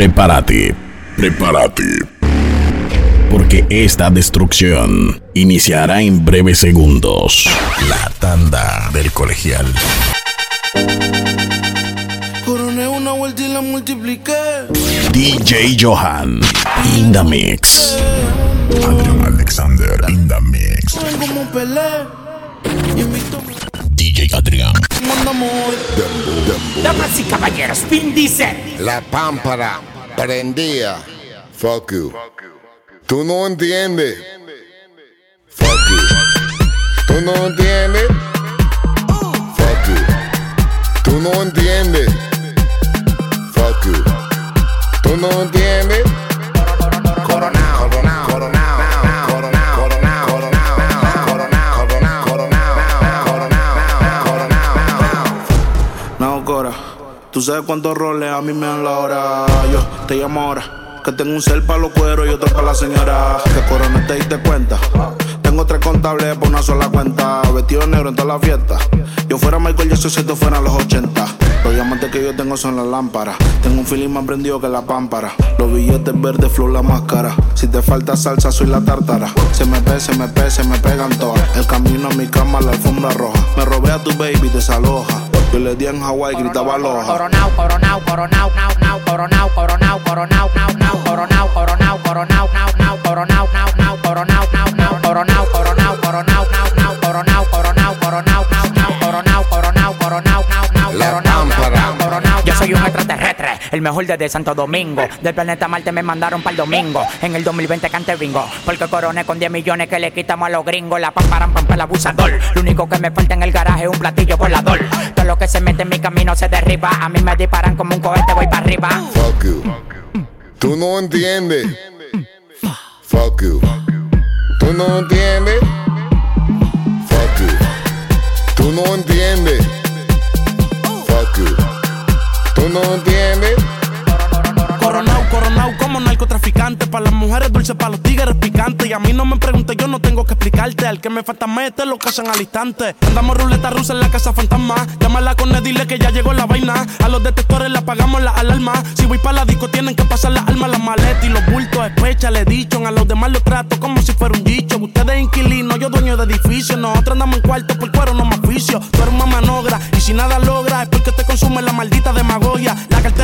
Prepárate, prepárate. Porque esta destrucción iniciará en breves segundos. La tanda del colegial. Coroné una vuelta y la multipliqué. DJ Johan in the mix. Adrian Alexander in the mix. DJ Adrián. Hoy. Damas y caballeros, Vin Diesel. La pámpara prendía. Fuck you. Tú no entiendes. Fuck you. Tú no entiendes. Fuck you. Tú no entiendes. Fuck you. Tú no entiendes. Tú sabes cuántos roles a mí me dan la hora. Yo te llamo ahora. Que tengo un cel para los cueros y otro para la señora. Que Corona te diste cuenta. Tengo tres contables por una sola cuenta. Vestido negro en toda la fiesta. Yo fuera Michael Jackson si esto fueran los 80. Los diamantes que yo tengo son las lámparas. Tengo un feeling más prendido que la pámpara. Los billetes verdes, flow la máscara. Si te falta salsa, soy la tártara. Se me pe, se me pe, se me pegan todas. El camino a mi cama, la alfombra roja. Me robé a tu baby, desaloja. Yo le di en Hawái, gritaba aloha. Coronao, coronao, coronao, nao, nao, coronao, coronao, coronao, nao, nao, coronao, coronao, coronao, nao, nao, coronao, nao, nao, coronao, nao, nao, coronao, coronao, coronao, nao, nao, coronao, coronao, coronao, nao, nao, coronao, coronao, coronao, nao, nao, coronao, coronao. Yo soy un extraterrestre, el mejor desde Santo Domingo. Del planeta Marte me mandaron para el domingo. En el 2020 cante bingo. Porque coroné con 10 millones que le quitamos a los gringos. La pamparan pampa el abusador. Lo único que me falta en el garaje es un platillo volador. Todo lo que se mete en mi camino se derriba. A mí me disparan como un cohete, voy para arriba. Fuck you. Tú no entiendes. Fuck you. Tú no entiendes. Fuck you. Tú no entiendes. Fuck you. Tú no entiendes. Narcotraficante. Para las mujeres dulces, para los tigres picantes. Y a mí no me preguntes, yo no tengo que explicarte. Al que me falta mete, lo casan al instante. Andamos ruleta rusa en la casa fantasma. Llámala con él, dile que ya llegó la vaina. A los detectores le apagamos la alarma. Si voy para la disco, tienen que pasar las armas, las maletas y los bultos. Especha, le dicho. A los demás los trato como si fuera un dicho. Ustedes inquilinos, yo dueño de edificio. Nosotros andamos en cuarto por cuero, no más oficio. Tú eres una manogra y si nada logra es porque te consume la maldita demagogia.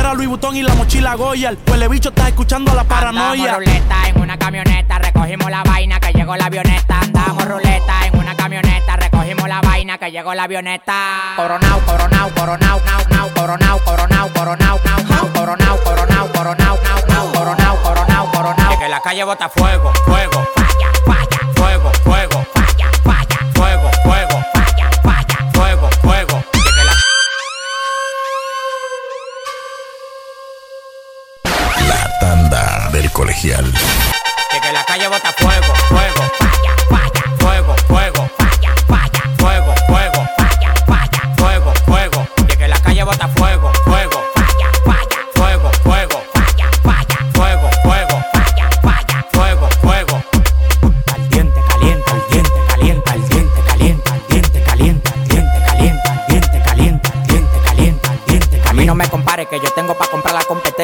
Cartera Louis Vuitton y la mochila Goya. El huele bicho está escuchando la paranoia. Andamos ruleta en una camioneta, recogimos la vaina que llegó la avioneta. Andamos ruleta en una camioneta, recogimos la vaina que llegó la avioneta. Coronao, coronao, coronao, nao, nao, coronao, coronao, coronao, nao, nao, coronao, coronao, coronao, nao, nao, coronao, coronao, coronao. Que la calle bota fuego, fuego, colegial. Que, la calle bota fuego, fuego,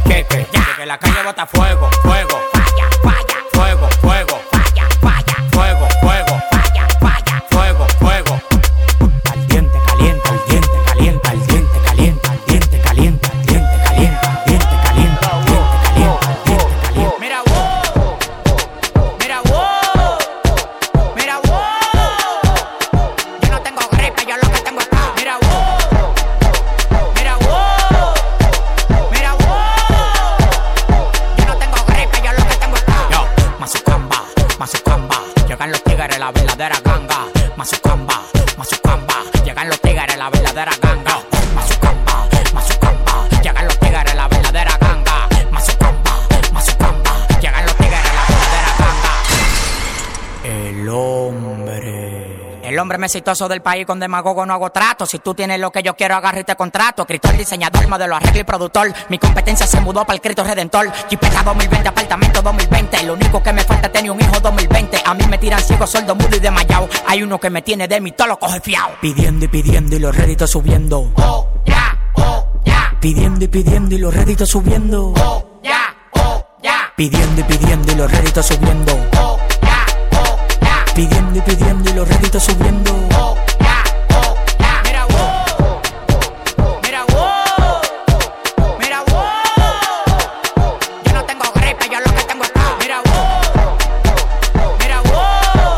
Que la calle bota fuego, fuego. Hombre más exitoso del país con demagogo no hago trato. Si tú tienes lo que yo quiero, agarre este contrato. Escritor, diseñador, modelo, arreglo y productor. Mi competencia se mudó para el Cristo Redentor. Chipeta 2020, apartamento 2020. Lo único que me falta es tener un hijo 2020. A mí me tiran ciego, soldo, mudo y desmayado. Hay uno que me tiene de mí, todo lo coge fiao. Pidiendo y pidiendo y los réditos subiendo. Oh, ya, oh, ya. Pidiendo y pidiendo y los réditos subiendo. Oh, ya, oh, ya. Pidiendo y pidiendo y los réditos subiendo. Oh. Pidiendo y pidiendo y los réditos subiendo. Oh, ya, oh, ya. Mira, wow. Mira, wow. Mira, wow. Yo no tengo gripe, yo lo que tengo es caos. Mira, wow. Mira, wow.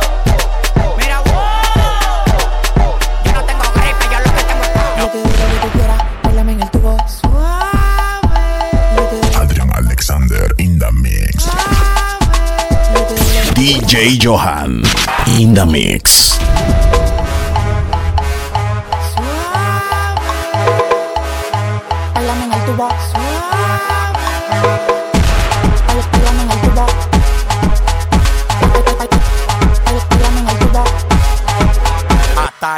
Mira, wow. Yo no tengo gripe, yo lo que tengo es caos. Yo te digo lo que tú quieras, bailame en el tubo suave. Yo te digo, Adrian Alexander in the mix. DJ Johan in the mix.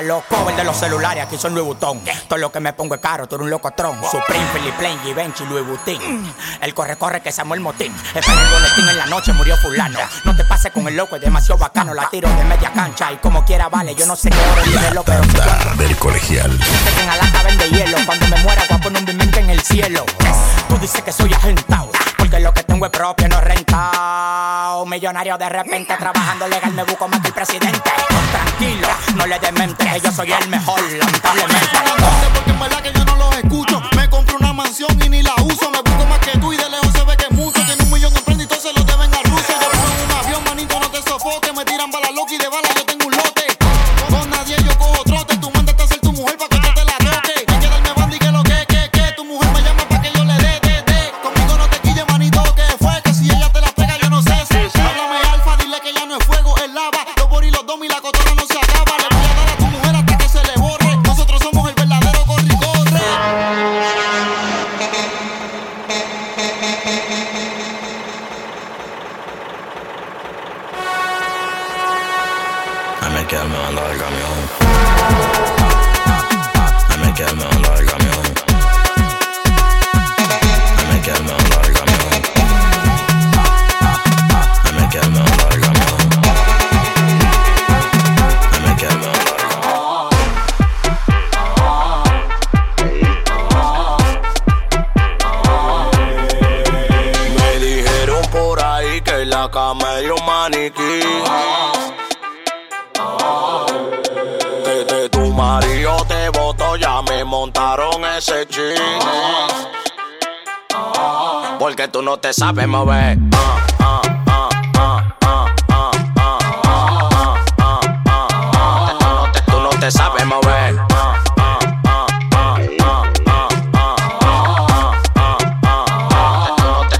Los covers de los celulares aquí son Louis Vuitton. Todo lo que me pongo es caro, tú eres un locotrón. Supreme, Philip Plain, Givenchy, Louis Vuitton. El corre, corre que Samuel Motín. Espera el boletín en la noche, murió fulano. No te pases con el loco, es demasiado bacano. La tiro de media cancha y como quiera vale. Yo no sé qué hora es el pero Tanda del colegial. que en Alaska vende hielo. Cuando me muera, voy a poner un en el cielo. Tú dices que soy agentado, porque lo que tengo es propio, no es rentado. Millonario de repente, trabajando legal, me busco más que el presidente. Tranquilo, no le demente, yo soy el mejor, lamentablemente. porque en verdad que yo no los escucho. Me compro una mansión y ni la uso. Me busco más que tú y de lejos se ve que es mucho. te sabes mover. Tú no te sabes mover.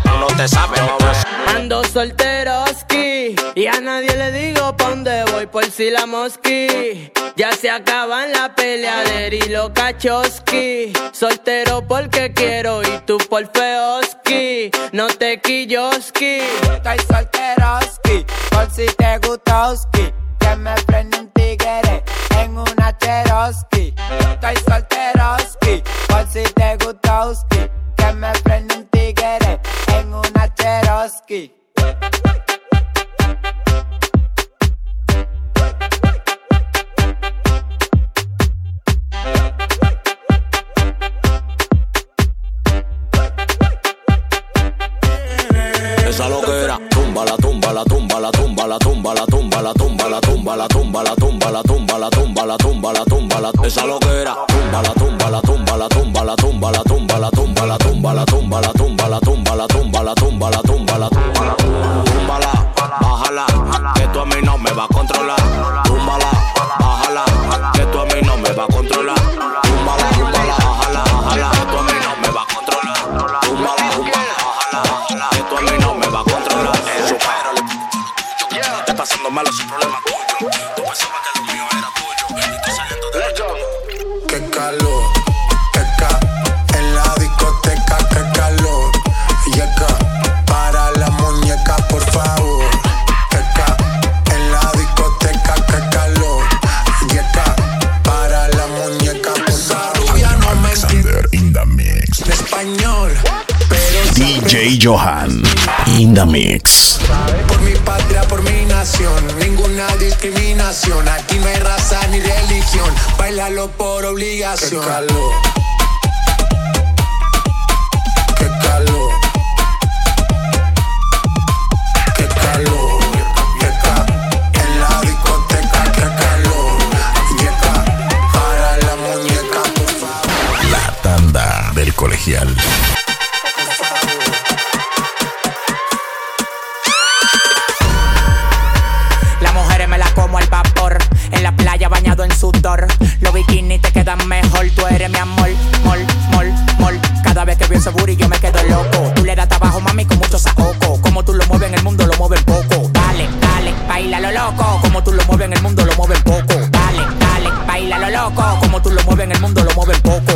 Tú no te sabes mover. Ando solteroski y a nadie le digo pa' dónde voy por si la mosqui. Ya se acaban la peleadera y los cachoski. Soltero porque quiero y tú por feo de Kiyoski. Estoy solteroski, por si te gusta Oski. calor. Teca, en la discoteca, que calor. Yeca, para la muñeca, por favor. Teca, en la discoteca, que calor. Yeca, para la muñeca, por favor. No Alexander in the mix. En español. Pero DJ Johan in the mix. Por mi patria, por mi nación ninguna discriminación. Aquí no hay raza ni religión. Bailalo por obligación. Qué calor. Calor. Calor. del colegial. bikini te quedan mejor. Tú eres mi amor, mol, mol, mol. Cada vez que veo ese booty yo me quedo loco. Tú le das trabajo, mami, con mucho saoco. Como tú lo mueves en el mundo, lo mueven poco. Dale, dale, baila lo loco. Como tú lo mueves en el mundo, lo mueven poco. Dale, dale, baila lo loco. Como tú lo mueves en el mundo, lo mueven poco.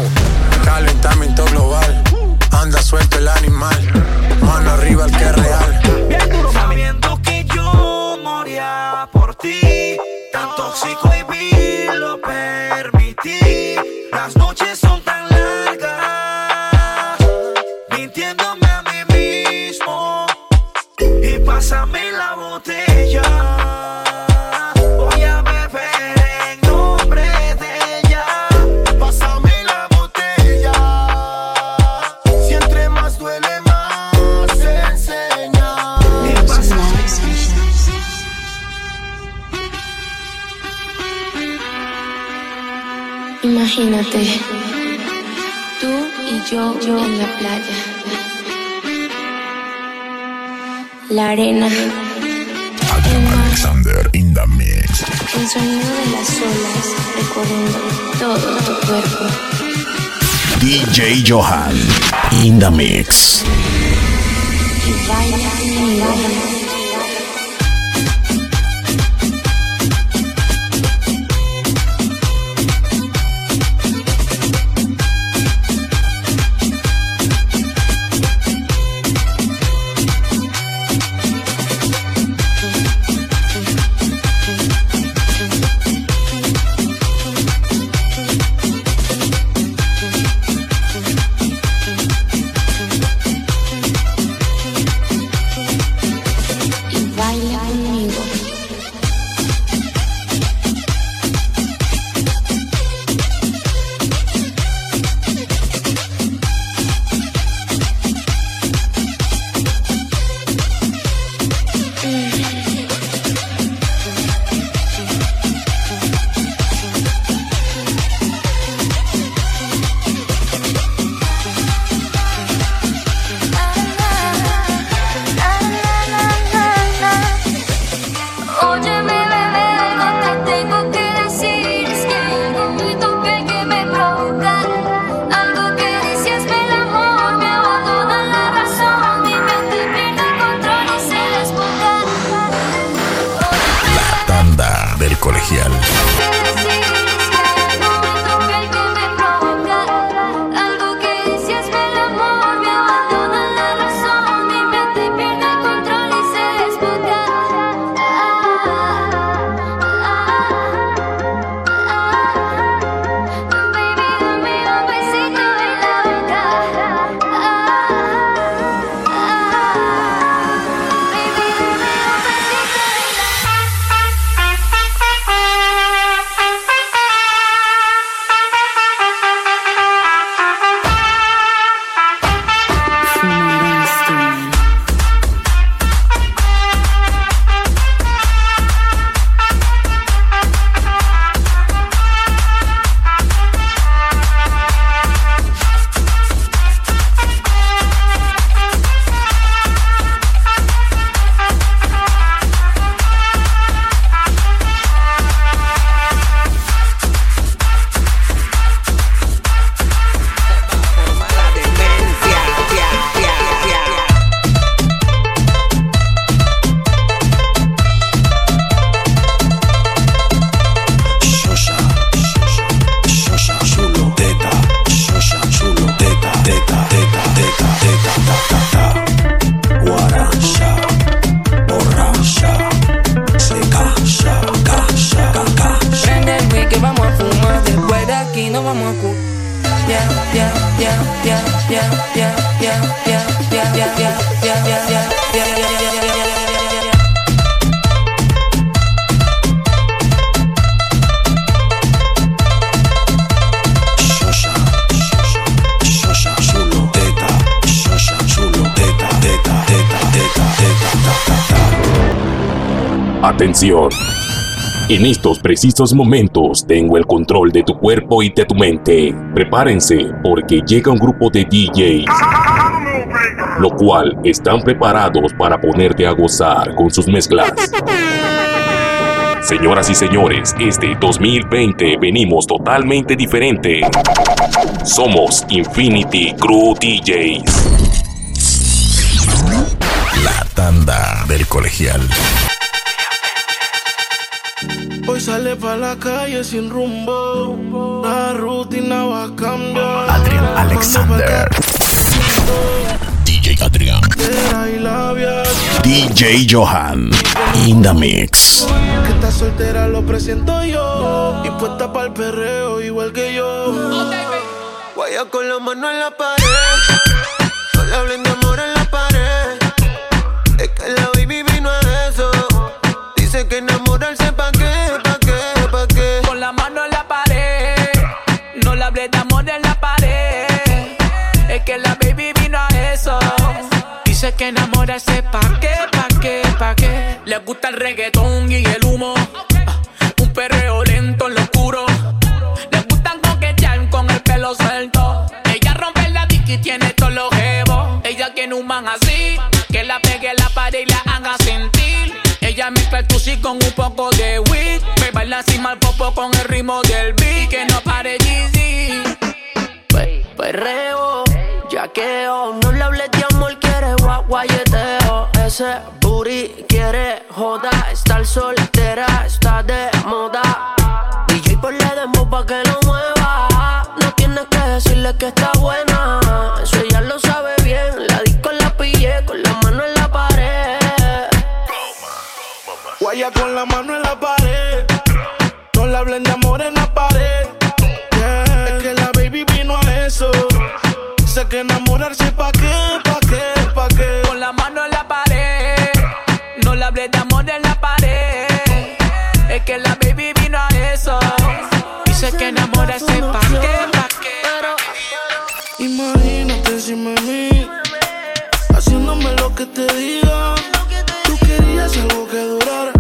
me En estos precisos momentos tengo el control de tu cuerpo y de tu mente. Prepárense porque llega un grupo de DJs, lo cual están preparados para ponerte a gozar con sus mezclas. Señoras y señores, este 2020 venimos totalmente diferente. Somos Infinity Crew DJs. La tanda del colegial. Sale pa' la calle sin rumbo. La rutina va a cambiar. Adrián Alexander. DJ Adrián. DJ Johan. In the mix. Que está soltera lo presiento yo. Y puesta para el perreo igual que yo. Guaya con la mano en la pared. No le Que enamorarse pa' qué, pa' qué, pa' qué. Le gusta el reggaetón y el humo. Ah, Un perreo lento en lo oscuro. Le gustan coquetear con el pelo suelto. Ella rompe la dick y tiene todos los jebos. Ella tiene un man así. Que la pegue la pared y la haga sentir. Ella mezcla el tusi con un poco de weed. Me baila así mal popo con el ritmo del beat. Que no pare. Pe- Perreo, yaqueo, no Ese booty quiere joda, estar soltera, está de moda. DJ ponle demo pa' que lo mueva. No tienes que decirle que está buena, eso ella lo sabe bien. La disco la pillé con la mano en la pared. Guaya con la mano en la pared. No le hablen de amor en la pared. Es que la baby vino a eso. Sé que enamorarse pa' qué, pa' qué, pa' qué. De amor en la pared. Es que la baby vino a eso. Dice que enamorarse pa' qué, pa' qué. Imagínate encima de mí, haciéndome lo que te diga. Tú querías algo que durara,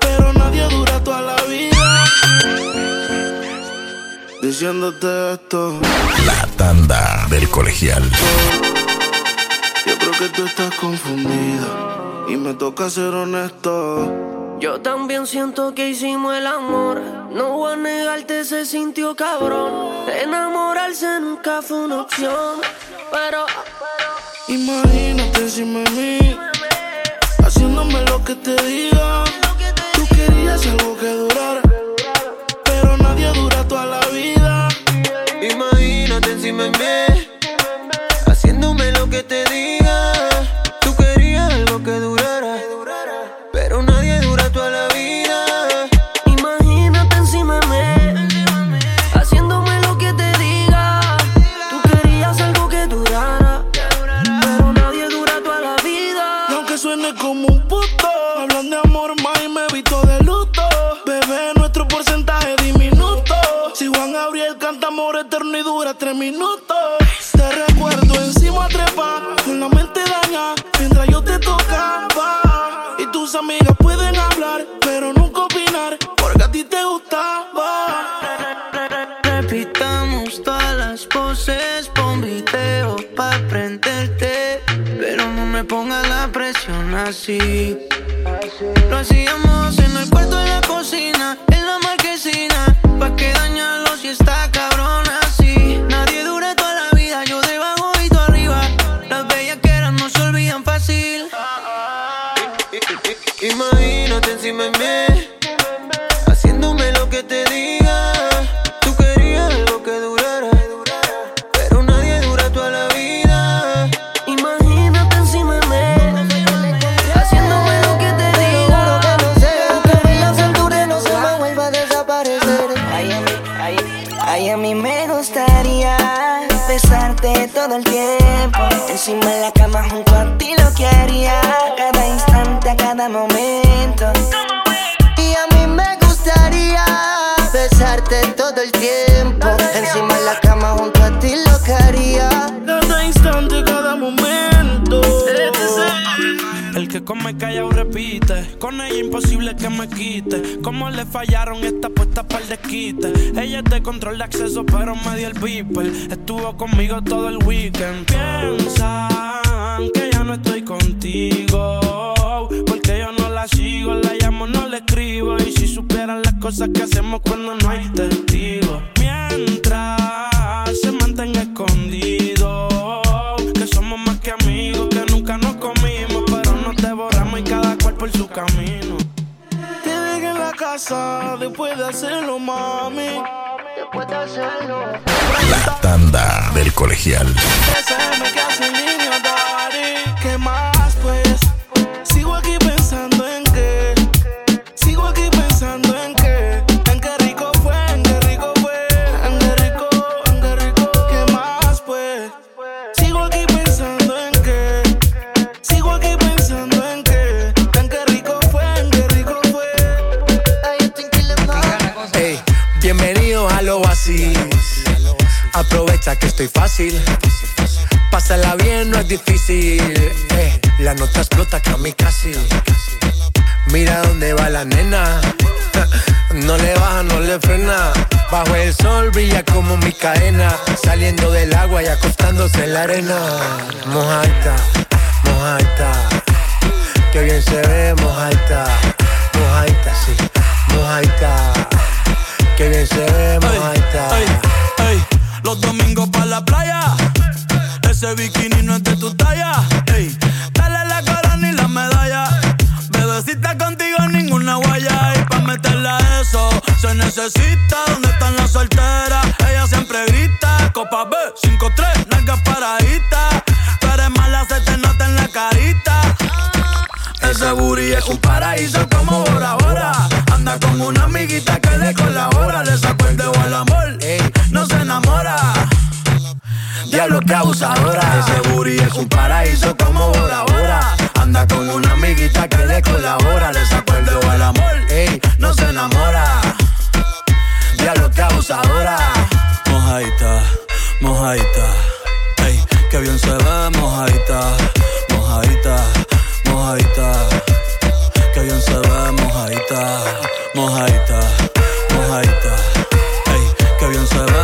pero nadie dura toda la vida. Diciéndote esto, La tanda del colegial. Que tú estás confundida y me toca ser honesto. Yo también siento que hicimos el amor. No voy a negarte, se sintió cabrón. Enamorarse nunca fue una opción. Pero Imagínate encima de mí, haciéndome lo que te diga. Tú querías algo que durara, pero nadie dura toda la vida. Imagínate encima de mí, dura tres minutos. Te recuerdo encima trepa, con la mente daña, mientras yo te tocaba. Y tus amigas pueden hablar, pero nunca opinar, porque a ti te gustaba. Repitamos todas las poses, pon video pa' prenderte. Pero no me pongas la presión así. Lo hacíamos olvidan fácil. Imagínate encima de mí, haciéndome lo que te diga. Tú querías algo que durara, pero nadie dura toda la vida. Imagínate encima de mí, haciéndome lo que te diga. Tú querías algo que no se me vuelva a desaparecer. Ay, a mí, ay, ay, a mí me gustaría besarte todo el tiempo. Encima de la momento. Y a mí me gustaría besarte todo el tiempo. Encima de la cama junto a ti lo que haría. Cada instante, cada momento. El que come callado repite. Con ella imposible que me quite. Como le fallaron esta puesta para el desquite. Ella es de control de acceso, pero me dio el beeper. Estuvo conmigo todo el weekend. Piensan que no estoy contigo. Porque yo no la sigo, la llamo, no le escribo. Y si supieran las cosas que hacemos cuando no hay testigos. Mientras se mantenga escondido. Que somos más que amigos, que nunca nos comimos. Pero nos devoramos y cada cual por su camino. Te dejé en la casa después de hacerlo, mami. Después de hacerlo. La tanda del colegial. Ese me queda sin niño, daddy. ¿Qué más, pues? Sigo aquí pensando en qué. Sigo aquí pensando en qué. En qué rico fue, en qué rico fue. En qué rico, en qué rico. ¿Qué más, pues? Sigo aquí pensando en qué. Sigo aquí pensando en qué. En qué rico fue, en qué rico fue. Ey, bienvenido al oasis. Aprovecha que estoy fácil. Pásala bien, no es difícil. Eh, la nota explota casi. Mira dónde va la nena. No le baja, no le frena. Bajo el sol brilla como mi cadena. Saliendo del agua y acostándose en la arena. Mojaita, mojaita. Qué bien se ve, mojaita. Mojaita, sí. Mojaita. Qué bien se ve, mojaita. Los domingos para la playa. Ese bikini no es de tu talla. Ey, dale la corona y la medalla. Bebecita contigo ninguna guaya. Y pa' meterla a eso se necesita. ¿Dónde están las solteras? Ella siempre grita. Copa B, 5-3, nalgas paraditas. Tú eres mala, se te nota en la carita. Ese booty es un paraíso como Bora Bora. Anda con una amiguita que le colabora. Le sacó Diablo que abusadora. Ese booty es un paraíso como Bora Bora. Anda con una amiguita que le colabora. Le sacó el amor, no se enamora. Diablo que abusadora. Mojaita, mojaita. Ey, que bien se ve, mojaita, mojaita, mojaita. Que bien se ve, mojaita, mojaita, mojaita. Ey, que bien se ve,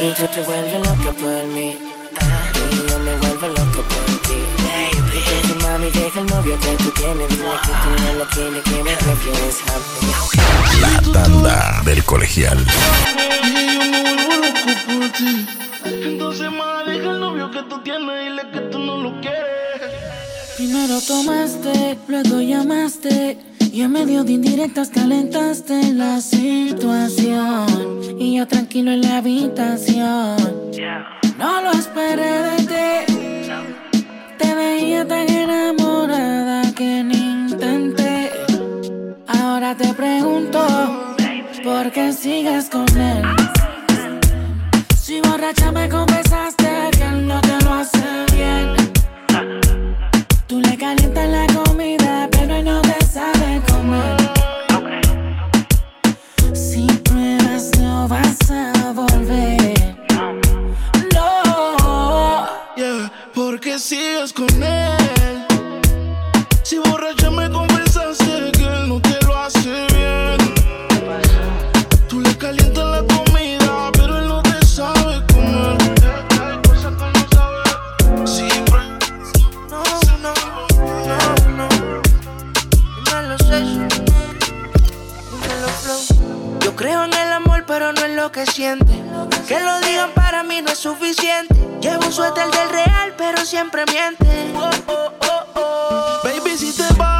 Si tú te vuelves loca por mí. Y yo me vuelvo loco por ti. Deja mami, deja el novio que tú tienes. Dile que tú no lo quieres, que me prefieres happy La tanda del colegial. Entonces, más deja el novio que tú tienes, dile que tú no lo quieres. Primero tomaste, luego llamaste Y en medio de indirectas calentaste la situación. Y yo tranquilo en la habitación. No lo esperé de ti. Te veía tan enamorada que ni intenté. Ahora te pregunto, ¿por qué sigues con él? Si borracha me confesaste No. Yeah, porque sigues con él. Si borracha me Que lo digan para mí no es suficiente. Llevo un suéter del real, pero siempre miente. Oh, oh, oh, oh. Baby, si te vas,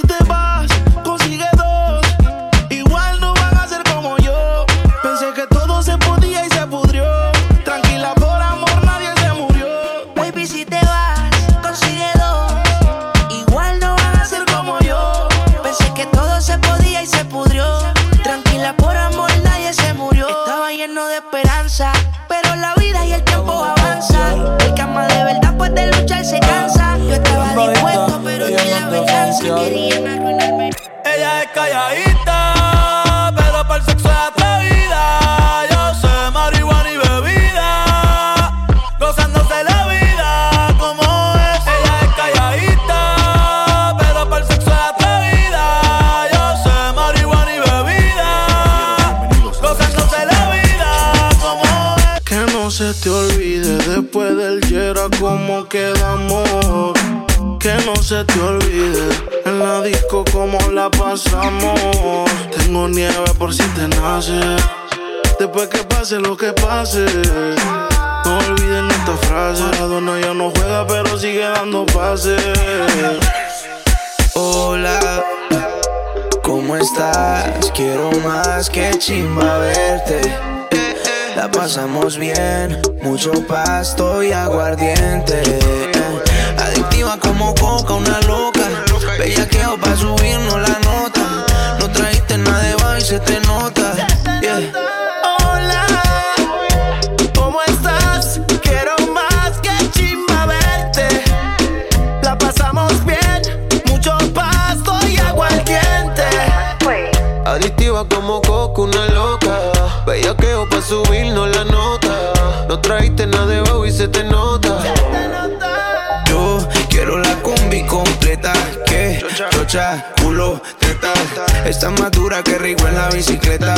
Ella es calladita, pero para el sexo es atrevida. Yo sé marihuana y bebida, gozándose la vida como es. Ella es calladita, pero para el sexo es atrevida. Yo sé marihuana y bebida, gozándose la vida como es. Que no se te olvide después del Yera cómo quedamos. Que no se te olvide la disco cómo la pasamos. Tengo nieve por si te nace. Después que pase lo que pase. No olviden esta frase. La dona ya no juega, pero sigue dando pases. Hola, ¿cómo estás? Quiero más que chimba verte. La pasamos bien, mucho pasto y aguardiente. Adictiva como coca, una loca. Bellaqueo pa' subirnos la nota. No trajiste nada de baile y se te nota. Yeah. Hola, ¿cómo estás? Quiero más que chimba verte. La pasamos bien, mucho pasto y aguardiente. Adictiva como coca, una loca. Bellaqueo pa' subirnos la nota. No trajiste nada de baile y se te nota. Yo quiero la combi completa. Chocha, culo, teta. Está más dura que rico en la bicicleta.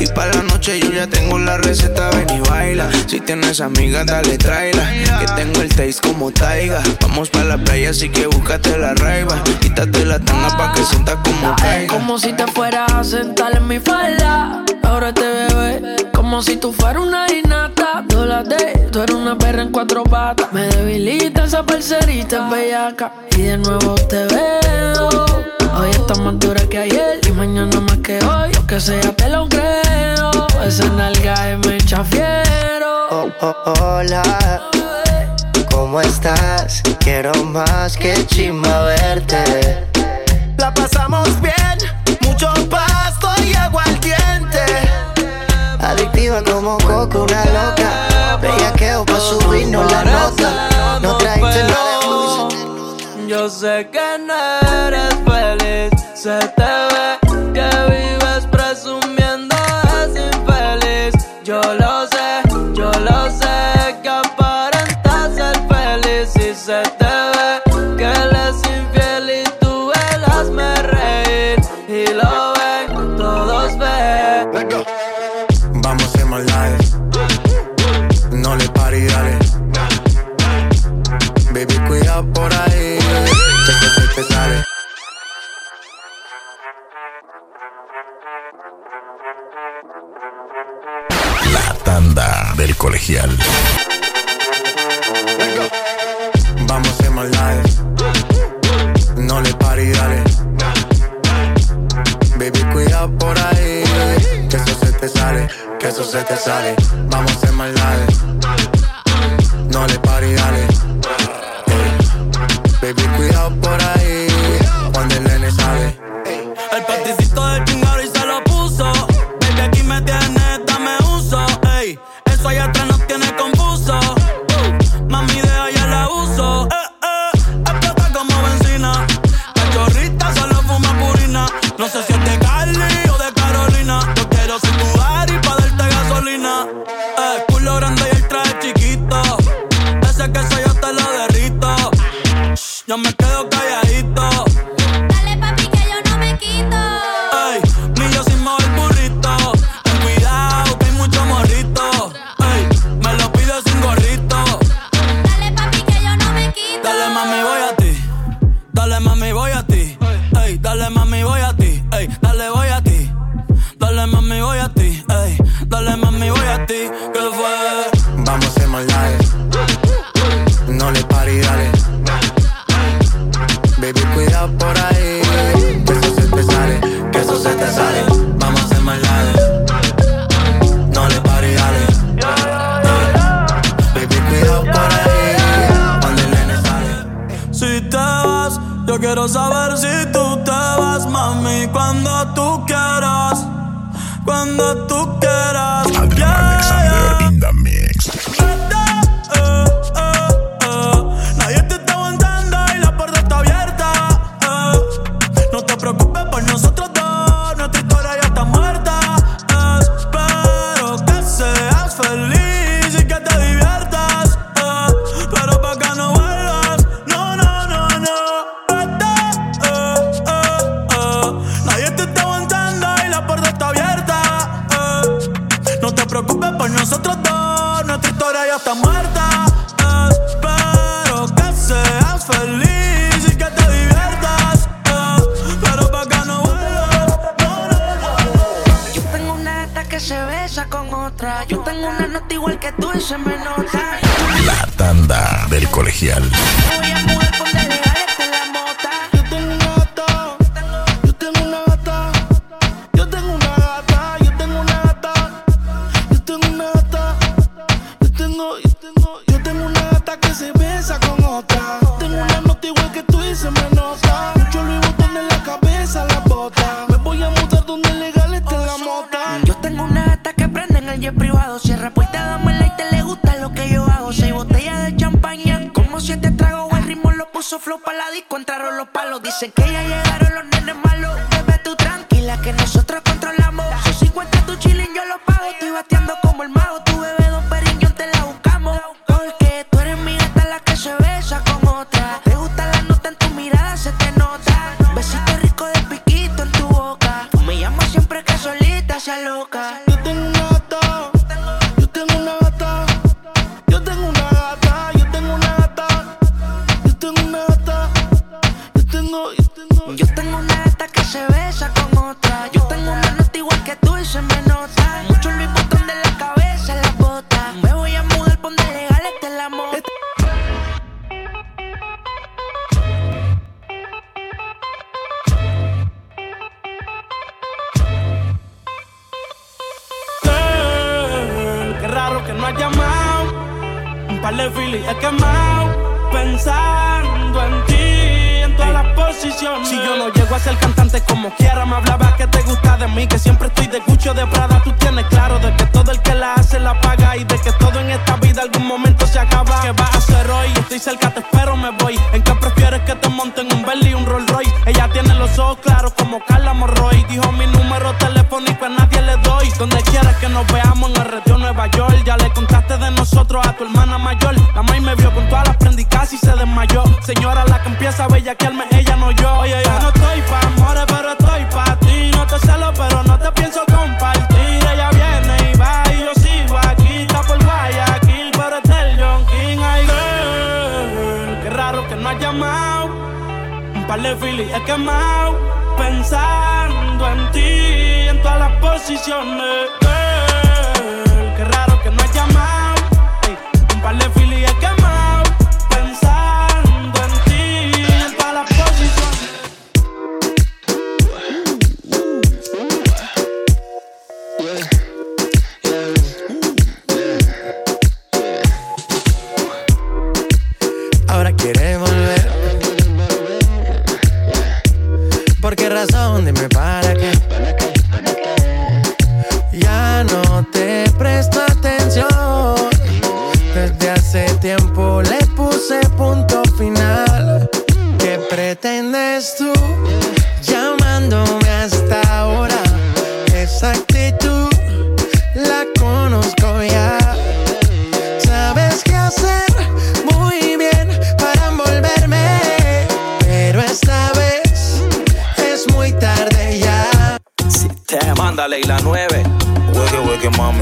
Y para la noche yo ya tengo la receta. Ven y baila. Si tienes amigas, dale tráela. Que tengo el taste como taiga. Vamos para la playa, así que búscate la raiva. Quítate la tanga pa' que sientas como caiga. Como si te fueras a sentar en mi falda. Ahora te bebé. Como si tú fueras una innata. Dólate, tú eres una perra en cuatro patas. Me debilita esa parcerita bellaca. Y de nuevo te veo. Hoy estás más dura que ayer. Y mañana más que hoy. Lo que sea te lo creo. Esa nalga es me chafiero. Oh, oh, hola, ¿cómo estás? Quiero más que chimba verte. La pasamos bien, mucho pasto y aguardiente activa como coco, una loca. Bellaqueo pa' subirnos la nota. No traiste nada de. Yo sé que no eres feliz, se te ve que vives presumiendo, es infeliz. Yo lo del colegial. Vamos a maldades. No le pari, dale. Baby, cuidado por ahí. Que eso se te sale, que eso se te sale. Vamos a maldades. No le pari, dale. Baby, cuidado por.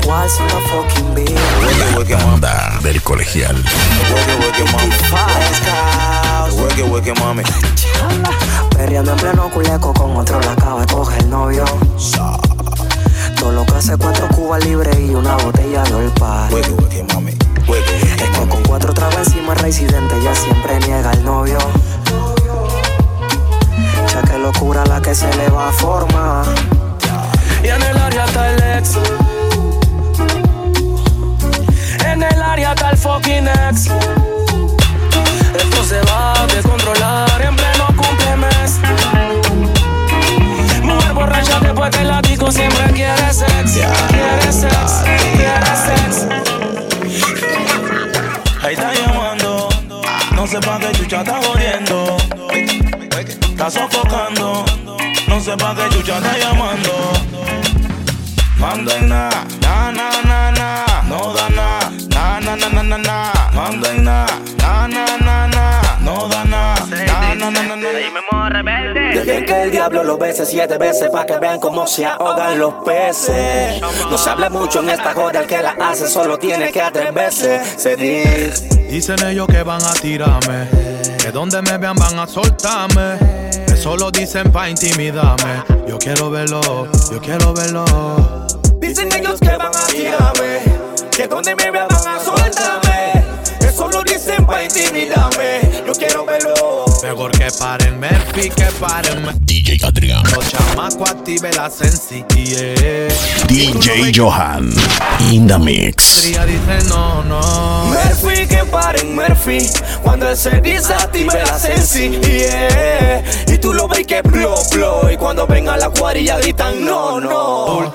What's my fucking beat? Manda. Del colegial. Hueque, hueque, mami. Hueque, hueque, mami. Perreando en pleno culeco con otro la acaba de coger novio. Todo lo que hace cuatro cubas libres y una botella de olpa. Hueque, hueque, mami. Hueque, Es que con cuatro tragos encima residente ya siempre niega el novio. Ya que locura la que se le va a formar. Y en el área está el ex. Área está el fucking ex. Esto se va a descontrolar en pleno cumplemes. Mujer borracha después la disco siempre quiere sex. Quiere sex, quiere sex. Ahí está llamando. No sé pa' qué chucha está jodiendo. Está sofocando. No sé pa' qué chucha está llamando. Manda na, na, na, na, na. No da na, na, na, na, na. Manda en na, na, na, na, na. No da na, na, na, na, na, na. Dejen que el diablo lo bese siete veces pa' que vean cómo se ahogan los peces. No se habla mucho en esta joda, el que la hace solo tiene que atreverse. Se dice. Dicen ellos que van a tirarme, que donde me vean van a soltarme. Eso lo dicen pa' intimidarme. Yo quiero verlo, yo quiero verlo. Dicen ellos que van a tirarme, que donde me vean soltarme. Eso lo dicen pa' intimidarme. Yo quiero verlo. Mejor que paren Murphy, que paren DJ Adrián. Los chamacos activen la sensi, yeah. DJ Johan. In the mix. Dice no, no. Murphy, que paren Murphy Cuando él se desactive la sensi yeah. Y tú lo ves que blow, blow Y cuando venga la cuadrilla gritan no, no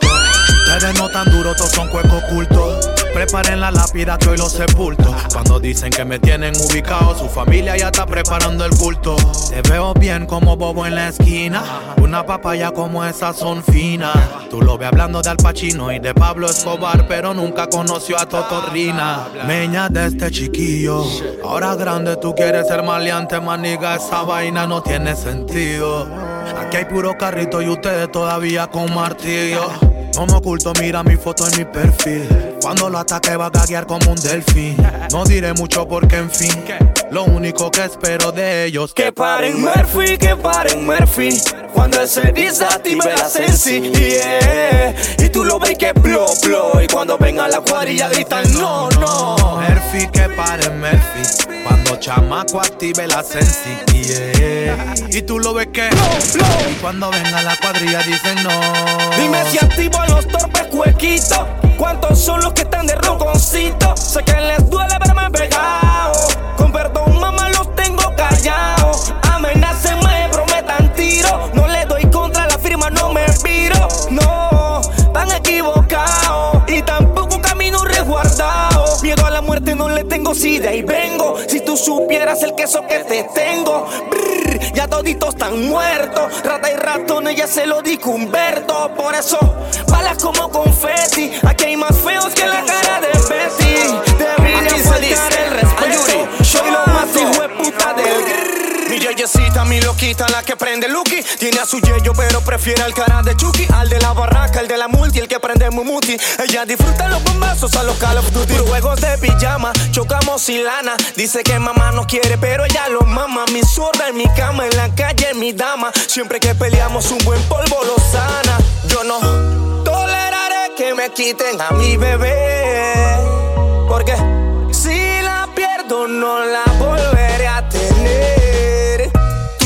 Ustedes no tan duros, todos son cuecos ocultos. Preparen la lápida que hoy los sepulto. Cuando dicen que me tienen ubicado, su familia ya está preparando el culto. Te veo bien como bobo en la esquina. Una papaya como esas son finas. Tú lo ves hablando de Al Pacino y de Pablo Escobar, pero nunca conoció a Totorrina. Meña de este chiquillo. Ahora grande tú quieres ser maleante, maniga. Esa vaina no tiene sentido. Aquí hay puro carrito y ustedes todavía con martillo. No me oculto, mira mi foto en mi perfil. Cuando lo ataque va a gaguear como un delfín. No diré mucho porque en fin, lo único que espero de ellos Que paren Murphy, que paren Murphy Cuando él se desactive la sensi yeah. Y tú lo ves que blow, blow Y cuando venga la cuadrilla gritan no, no Murphy, que paren Murphy. Cuando chamaco active la sensi, yeah. Y tú lo ves que Y cuando venga la cuadrilla dicen no. Dime si activo los torpes cuequitos. ¿Cuántos son los que están de ronconcito? Sé que les duele tengo, si de ahí vengo. Si tú supieras el queso que te tengo. Brr, ya toditos están muertos. Rata y ratones ya se lo dijo Humberto. Por eso, balas como confeti. Aquí hay más feos que la cara de Betty. Debería faltar el respeto. Soy lo más hijo de puta del mi yeyecita, mi loquita, la que prende Lucky. Tiene a su yeyo, pero prefiere al cara de Chucky. Al de la barraca, el de la multi, el que prende Mumuti. Ella disfruta los bombazos a los Call of Duty. Juegos de pijama, chocamos sin lana. Dice que mamá no quiere, pero ella lo mama. Mi zurda en mi cama, en la calle, mi dama. Siempre que peleamos, un buen polvo lo sana. Yo no tolero me quiten a mi bebé. Porque si la pierdo, no la volveré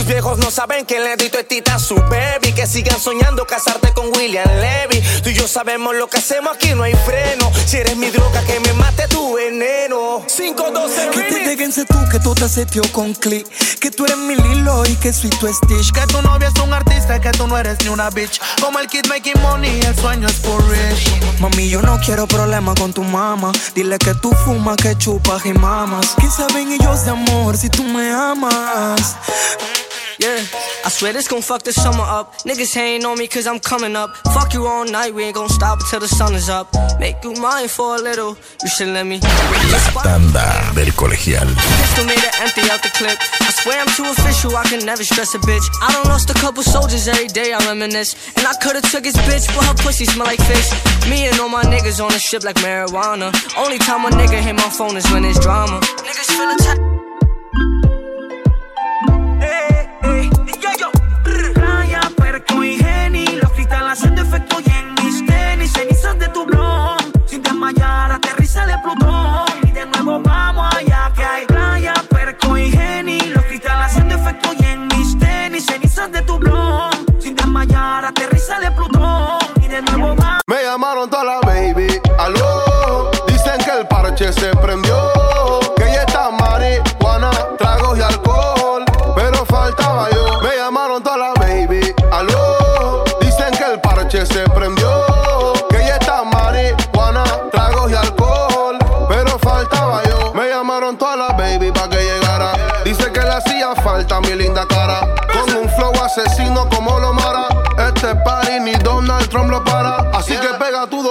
music. No saben que le di tu estita a su baby. Que sigan soñando casarte con William Levy. Tú y yo sabemos lo que hacemos aquí, no hay freno. Si eres mi droga, que me mate tu veneno. 512 Que te déjense tú, que tú te seteo con click. Que tú eres mi Lilo y que soy tu Stitch. Que tu novia es un artista, que tú no eres ni una bitch. Como el kid making money, el sueño es for rich. Mami, yo no quiero problema con tu mamá. Dile que tú fumas, que chupas y mamas. ¿Qué saben ellos de amor si tú me amas? Yeah, I swear this gon' fuck the summer up. Niggas hating on me cause I'm coming up. Fuck you all night, we ain't gon' stop until the sun is up. Make you mine for a little, you should let me. La tanda del colegial. Pistol made it empty out the clip. I swear I'm too official, I can never stress a bitch. I done lost a couple soldiers every day, I reminisce. And I could've took his bitch, but her pussy smell like fish. Me and all my niggas on the ship like marijuana. Only time a nigga hit my phone is when it's drama. Niggas feel attacked. Aterriza de Plutón Y de nuevo vamos allá que hay Playa, Perco y Jenny Los cristales haciendo efecto y en mis tenis Cenizas de tu blon Sin desmayar, aterriza de Plutón Y de nuevo vamos Me llamaron toda la baby, aló. Dicen que el parche se prendió. Que ya está marihuana, tragos ni Donald Trump lo para. Así que pega tus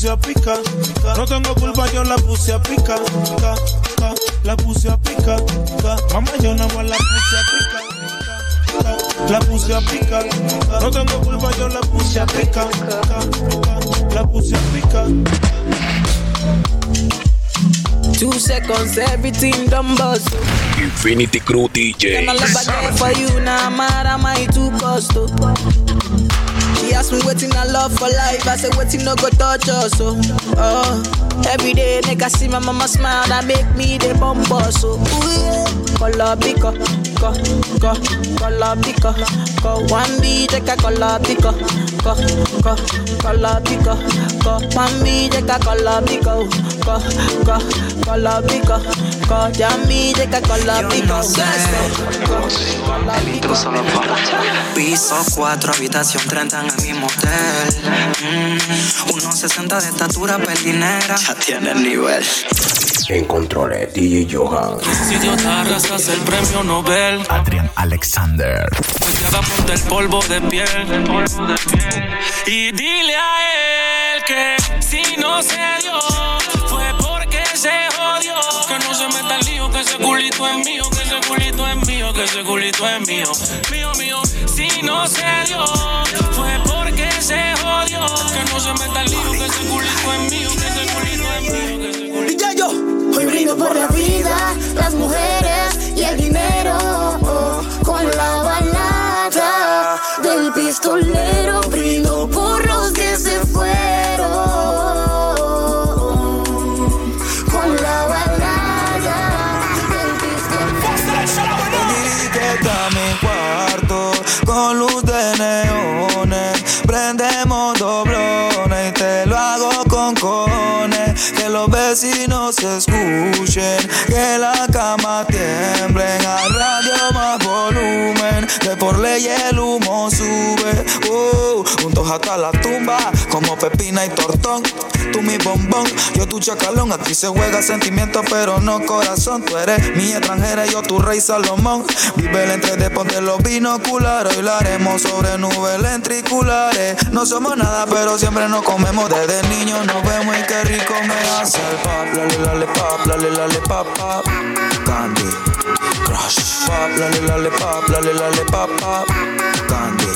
puse a pica, pica. No tengo culpa, yo la puse a pica, pica, pica, la puse a pica, pica. Mamá, yo la la puse a pica. La puse a pica, no tengo culpa, yo la puse a pica, la puse a pica. Two seconds, everything done bust. Infinity Crew DJ. And I love again for you, now mad am I too cost oh. She asked me waiting I love for life. I said waiting no go touch us oh. oh. Every day nigga see my mama smile that make me the bum boss oh. Ooh, yeah. Color pico, co, co, color pico, co. One B take a color pico, co, co, color pico, co. One B take a color pico, co, co, color pico, co. Yummy take a color pico. El intruso lo Piso 4, habitación 30 en el mismo hotel. Mm, 1.60 de estatura, perdinera. Ya tiene el nivel. En controles, DJ Johan. Si Dios arrasas el premio Nobel. Adrian Alexander. Queda ponte el polvo de piel. Y dile a él que si no se dio, fue porque se jodió. Que no se meta el lío, que ese culito es mío, que ese culito es mío, que ese culito es mío. Mío, mío. Si no se dio, se jodió. Que no se meta el lío, que ese culito es mío, que ese culito es mío, que ese culito Y yo, hoy brindo por la vida, las mujeres y el dinero. oh, con la balada del pistolero, brindo por los que se se escuchen, que la cama tiemblen. Por ley el humo sube. Uh, juntos hasta la tumba, como pepina y tortón. Tú mi bombón, yo tu chacalón. Aquí se juega sentimiento, pero no corazón. Tú eres mi extranjera, yo tu rey Salomón. Vive el entre de ponte los binoculares. Hoy lo haremos sobre nubes lentriculares. No somos nada, pero siempre nos comemos. Desde niños nos vemos y qué rico me hace el pop. Lale, lale, pop, lale, lale, pop, pop. Candy, crush. Pop, lale, lale, Pop, lolly, lollipop, lolly, lollipop, pop. pop. Candy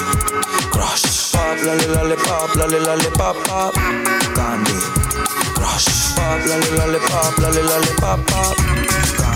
Crush. Pop, lolly, lollipop, lolly, lollipop, pop. pop. Candy Crush. Pop, lolly, lollipop, lolly, lollipop, pop. Candy.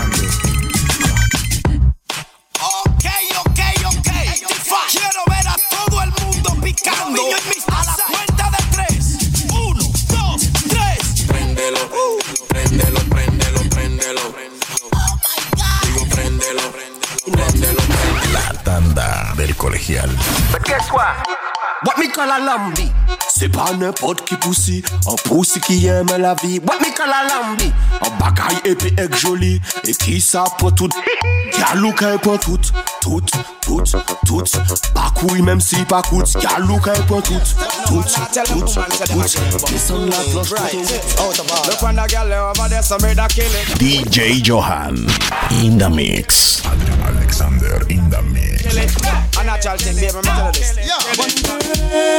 What me call a lambi? C'est pas n'importe qui poussi, un poussi qui aime la vie. What me call a lambi? Un bagaille épais et joli, et qui ça pour tout. Galou qu'elle pour tout, tout, tout, tout. Pas couille même si pas coûte. Galou qu'elle pour tout, tout, tout, tout. Descends la cloche Look when the girl over there, some made a kill it. DJ Johan. In the mix. Adrian Alexander in the mix. Kill it. A natural thing, baby, let me tell you this. One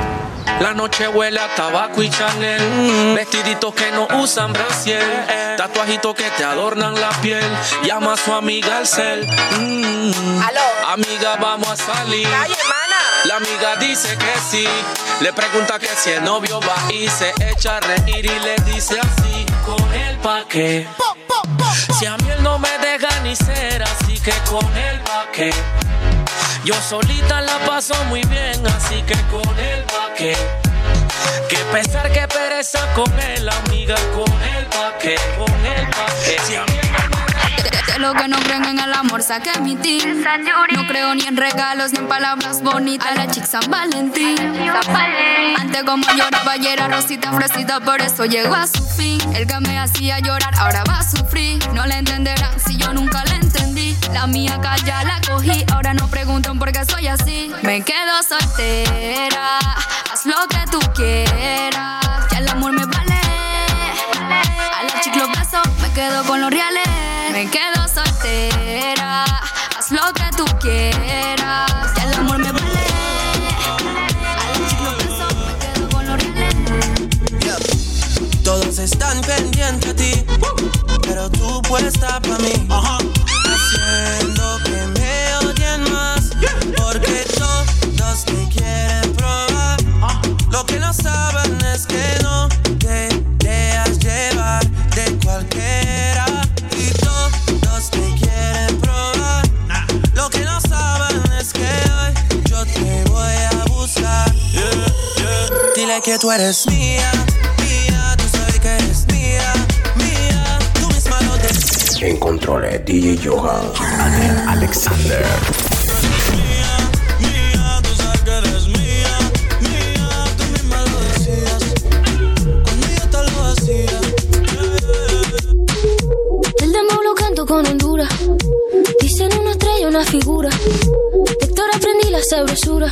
La noche huele a tabaco y Chanel. Vestiditos que no usan brasier. Tatuajitos que te adornan la piel. Llama a su amiga al cel. Mm. Amiga, vamos a salir. La amiga dice que sí. Le pregunta que si el novio va y se echa a reír Y le dice así. Con él pa' qué Si a mí él no me deja ni ser Así que con él pa' qué yo solita la paso muy bien, así que con él pa' qué. Que pesar, que pereza con él, amiga, con él pa' qué, con él pa' qué. Si a mí él no me deja De lo que no creen en el amor, saqué mi team. No creo ni en regalos ni en palabras bonitas. A la chica San Valentín. Antes como lloraba ayer era rosita, fresita, por eso llegó a su fin. El que me hacía llorar ahora va a sufrir. No le entenderán si yo nunca le entendí. La mía acá ya la cogí, ahora no preguntan por qué soy así. Me quedo soltera, haz lo que tú quieras. Que el amor me vale. A los besos, me quedo con los reales. Me quedo soltera, haz lo que tú quieras. Que el amor me vale. A los besos, me quedo con los reales. Todos están pendientes a ti, pero tú puesta para mí. Que me odien más, porque todos te quieren probar. Lo que no saben es que no te dejas llevar de cualquiera. Y todos te quieren probar. Lo que no saben es que hoy yo te voy a buscar. Dile que tú eres mía, Conmigo te lo hacías. El demo lo canto con Honduras. Dicen una estrella, una figura. Héctor aprendí la sabrosura.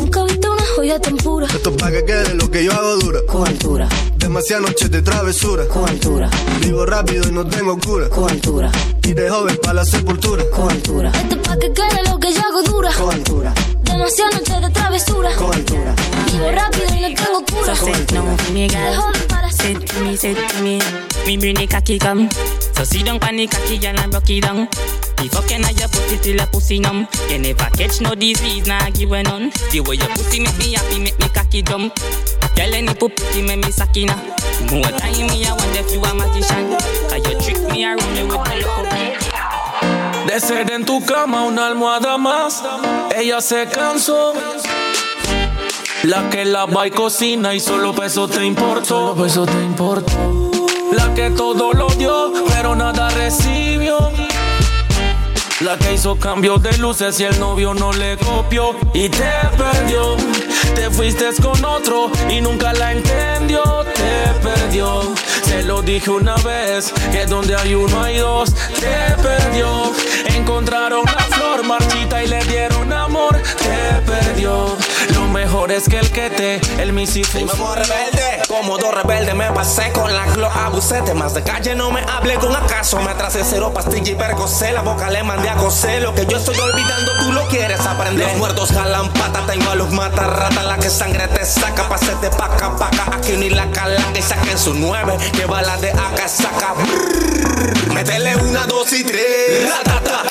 Nunca he visto una joya tan pura. Esto es pa' que quede lo que yo hago dura. Con altura. Demasiadas noches de travesura. Con altura. Vivo rápido y no tengo cura. Con altura. Y de joven para la sepultura. Con altura. Esto es pa' que quede lo que yo hago dura. Con altura. Demasiadas noches de travesura. Con altura. Vivo rápido y no tengo cura. So sit down for me, girl. Sit to me, sit to me. Me bring the cocky come. So sit down the cocky, girl, and rock it down. Me fucking at your pussy till your pussy numb. You never catch no disease, nah give a none. The way your pussy make me happy, make me cocky jump. Girl, any pussy make me sakina. More time me, I wonder if you a magician. Cause you trick me around me with the look De ser en tu cama una almohada más, ella se cansó. La que lava y cocina y solo peso te importó. Solo peso te importó. La que todo lo dio, pero nada recibió. La que hizo cambio de luces y el novio no le copió y te perdió. Te fuiste con otro y nunca la entendió. Te perdió. Se lo dije una vez que donde hay uno hay dos. Te perdió. Encontraron la flor marchita y le dieron amor. Te perdió. Lo mejor es que el que te, el misifus. Como rebelde, como dos rebeldes me pasé con la glo. Abusé Más de calle no me hable con acaso. Me atrasé cero pastilla y vergocé La boca le mandé a coser. Lo que yo estoy olvidando tú lo quieres aprender. Los muertos jalan pata Tengo a los matarratas La que sangre te saca Pa' hacerte paca paca. Aquí ni la calaca Y saquen su nueve. Que bala de acá saca. Brrr. Métele una, dos y tres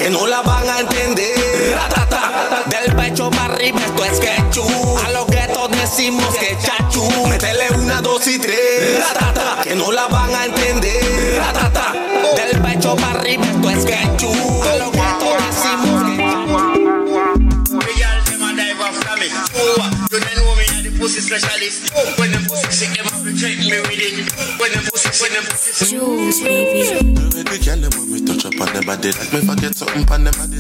Que no la van a entender. Ratata, Del pecho para arriba esto es quechú A los decimos que chachu. Métele una, dos y tres. Que no van a entender. Del pecho para arriba esto es quechú A los que when them. Juice, baby. Baby girl, them when we touch up on them body. Like me forget something on them body,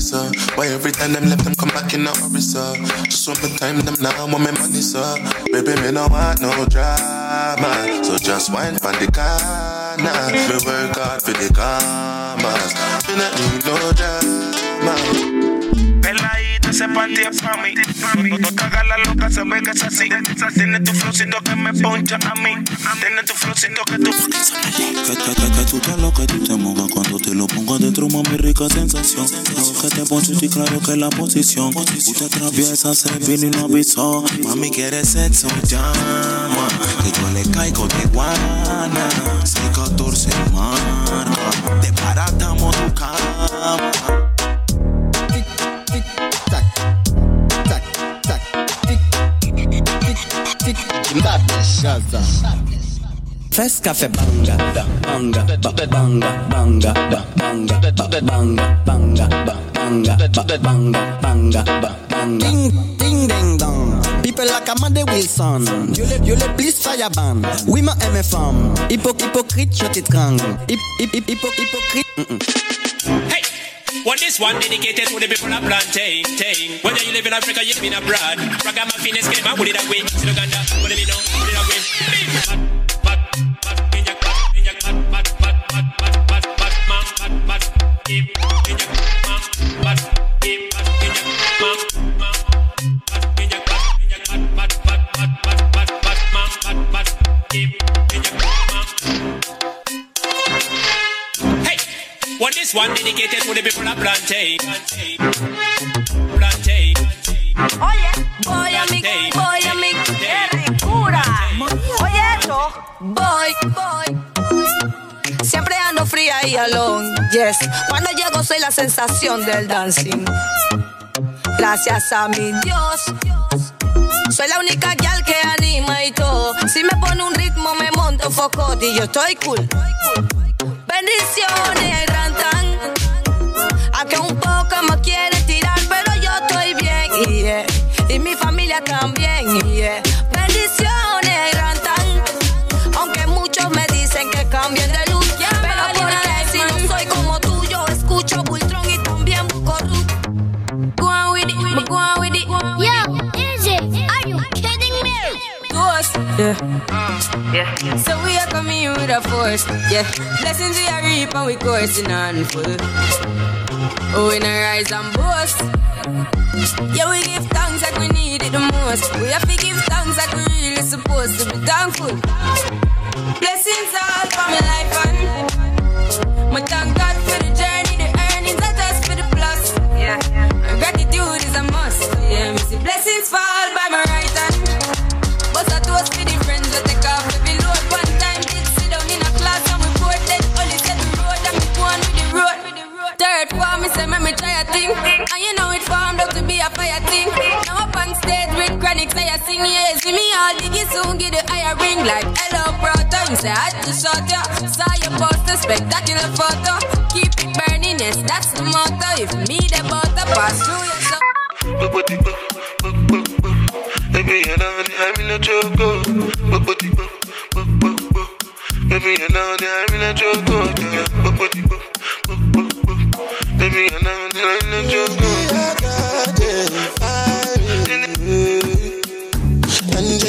Why every time them left them come back in a hurry, sir? Just one more time them now want me money, sir. Baby, me no want no drama. So just wine for the corner. Me work hard for the commas. Me not need no drama ese panty es pa' mí. No, no la loca, ve que es así. Tiene tu flowcito que me poncha a mí. Tiene tu flowcito que tú. Que, que, que, que tú te lo que tú te mojas cuando te lo pongo adentro, mami, rica sensación. Lo que te poncho y claro que la posición. Tú te atraviesas, se vino y no avisó. Mami, quiere sexo, llama. Que yo le caigo de guana. 614 marca. Te paratamos tu cama. madness. Gaza. Fes cafe banga, banga, banga, banga, banga, banga, banga, banga, banga, banga, banga, banga. Ding, ding, ding, dong. People like Amanda Wilson. You le, you le please fire ban. Oui ma aime femme. Hypocrite, je t'étrangle. Hypocrite. Mm, mm. One this one dedicated to the people of plantain, tain. Whether you live in Africa, you live in abroad. Ragamuffin is game, I put it away. Still Uganda, put it in, no, this one dedicated to the people of plantain. Plantain. Oye, voy a mi, voy a mi, qué ricura. Oye esto, voy, voy. Siempre ando fría y alone, yes. Cuando llego soy la sensación del dancing. Gracias a mi Dios. Soy la única gal que anima y todo. Si me pone un ritmo me monto un foco y yo estoy cool. Bendiciones, rantan. Aunque un poco me quiere tirar, pero yo estoy bien. yeah. Y mi familia también. yeah. Bendiciones, rantan. Aunque muchos me dicen que cambien de luz. Pero porque si no soy como tú, yo escucho Bultron y también busco Ruth. Go on with it, go on with it. Yo, Izzy, are you kidding me? Ghost, yeah. yeah. So we with a force, yeah. Blessings we are reap and we coursing on full. Oh, we not rise and boast. Yeah, we give thanks like we need it the most. We have to give thanks like we really supposed to be thankful. Blessings all for my life and my thank God for the journey, the earnings, not just for the plus. Yeah, and gratitude is a must. Yeah, blessings fall by my right hand. Say me try a thing, and you know it formed up to be a fire thing. Now up on stage with chronic, say I sing yeah, see me all diggy soon get the higher ring like hello brother. You say I just shot ya, saw your poster, spectacular photo. Keep it burning, yes that's the motto. If me the butter pass through your. Baby, you know that I'm in a. Baby, you know that I'm in a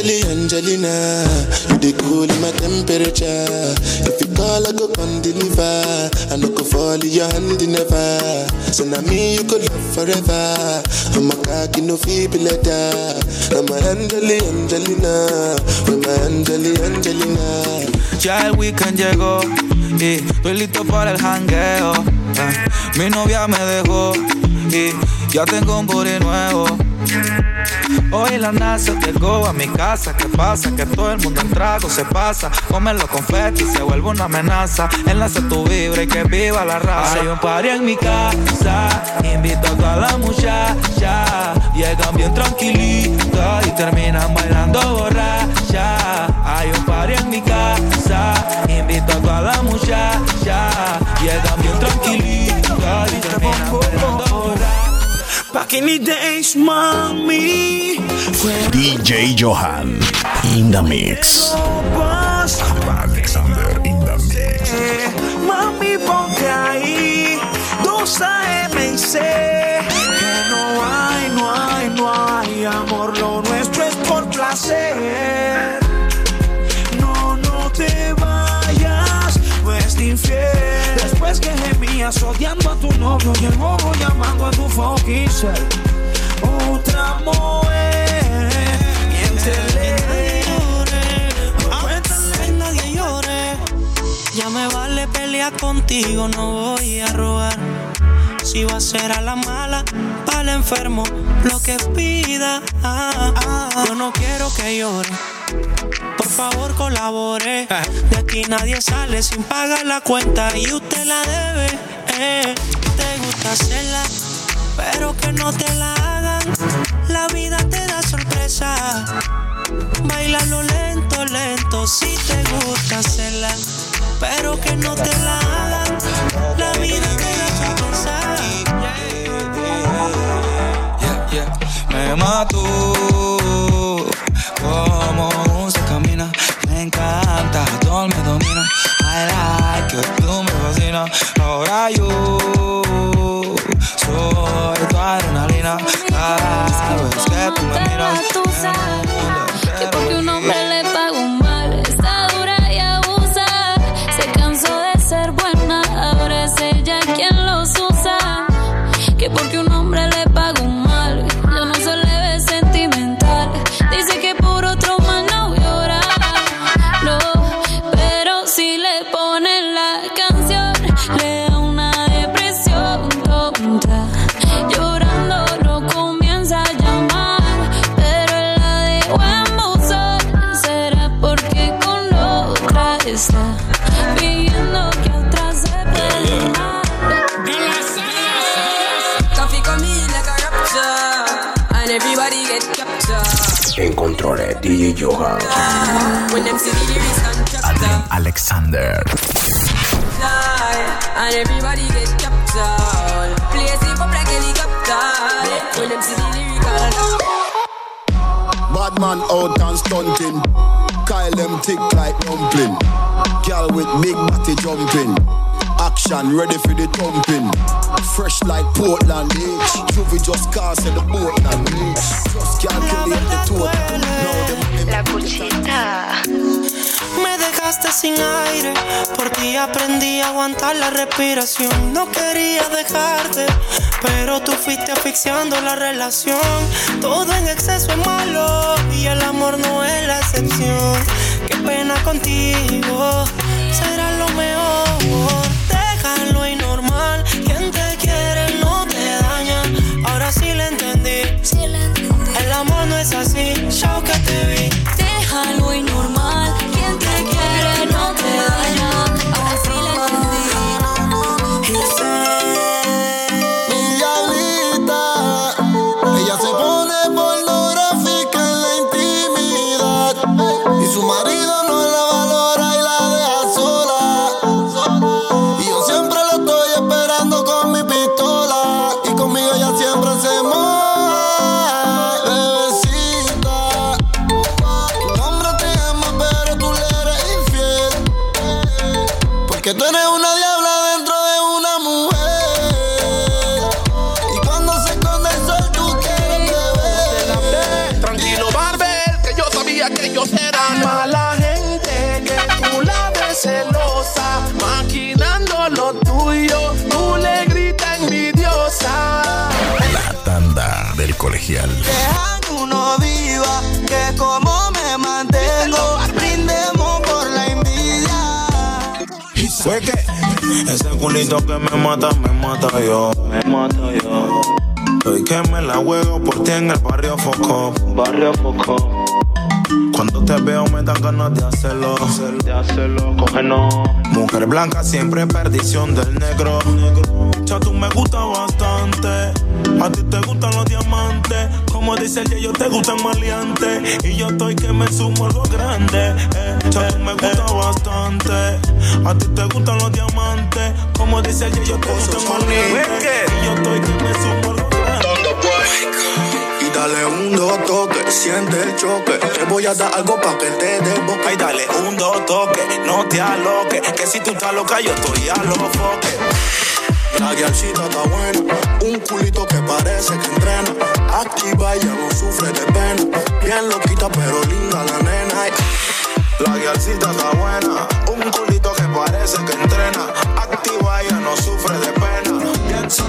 choco. Angelina, you the cool in my temperature. If you call, I go come deliver. I no go fall in your hand never. So now me you could love forever. I'm a cocky no feeble letter. I'm a Angeli, Angelina. I'm a Angeli, Angelina. Ya el weekend llegó y estoy listo para el jangueo. Eh, mi novia me dejó y ya tengo un booty nuevo. Hoy la NASA llegó a mi casa. ¿Qué pasa? Que todo el mundo en trago se pasa. Come los confetti se vuelve una amenaza. Enlace tu vibra y que viva la raza. Hay un party en mi casa. Invito a toda la muchacha. Llegan bien tranquilitas y terminan bailando borracha. Hay un party en mi casa. Invito a toda la muchacha. Llegan bien tranquilitas y terminan bailando. Back in the days, mami. DJ Johan in the mix. Alexander in the mix. Mami, ponte ahí. 2 AM gemías odiando a tu novio y el bobo llamando a tu fucking. Otra mujer. Miéntele. Cuéntale, nadie llore. Ya me vale pelear contigo, no voy a robar. Si va a ser a la mala, para el enfermo, lo que pida. Ah, ah. Yo no quiero que llore. Por favor, colabore. De aquí nadie sale sin pagar la cuenta y usted la debe. eh. Te gusta hacerla, pero que no te la hagan. La vida te da sorpresa. Bailalo lento, lento, si te gusta hacerla, pero que no te la hagan. La vida te da sorpresa. Me mató me encanta, todo me domina. I like it, tú me fascinas. Ahora yo soy tu adrenalina. Cada vez que tú me miras, Tú sabes que porque un hombre otra está pidiendo que otra se perdone. Coffee come in like a rapture, and everybody get captured. En controles, DJ Johan. When them see the lyrics Alexander. fly, and everybody get captured. Place it up like helicopter. When them see the lyrical. Bad man out and stunting. Kyle them tick like dumpling. Girl with big body jumping. Action ready for the thumping. Fresh like Portland, eh? Juvie just cast at the Portland, eh? Just calculate the total. La cuchita. Me dejaste sin aire, por ti aprendí a aguantar la respiración. No quería dejarte, pero tú fuiste asfixiando la relación. Todo en exceso es malo y el amor no es la excepción. Qué pena contigo, culito que me mata, me mata yo. Me mata yo. Hoy que me la juego por ti en el barrio Foco. Barrio Foco. Cuando te veo me dan ganas de hacerlo. De hacerlo, cógenos. Mujer blanca siempre perdición del negro. Ya tú me gusta bastante. A ti te gustan los diamantes. Como dice el yo te gustan maleantes. Y yo estoy que me sumo a lo grande. Eh. Ya tú me gusta bastante. A ti te gustan los diamantes. Como dice el yo te gustan maleantes. Y yo estoy que me sumo a lo Y dale un dos toque, siente el choque. Te voy a dar algo pa' que te dé boca. Ay, dale un dos toque, no te aloques. Que si tú estás loca, yo estoy a los foques. La guialcita está buena, un culito que parece que entrena. Activa, ella no sufre de pena. Bien loquita, pero linda la nena. La guialcita está buena, un culito que parece que entrena. Activa, ella no sufre de pena. Bien Si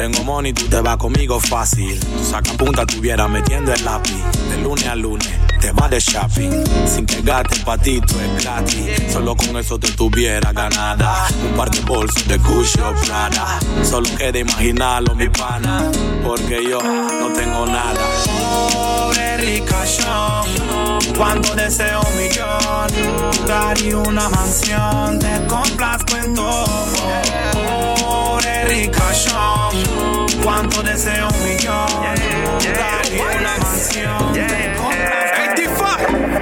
tengo money, tú te vas conmigo fácil. Tú saca punta, tuviera metiendo el lápiz. De lunes a lunes, te vas de shopping. Sin que gaste pa' ti, es gratis. Solo con eso te tuviera ganada. Un par de bolsos de Gucci o Prada. Solo queda imaginarlo, mi pana. Porque yo no tengo nada. Pobre rica yo, cuando deseo un millón, daría una mansión, te complazco en todo. Cuando deseo un millón, daría una mansión,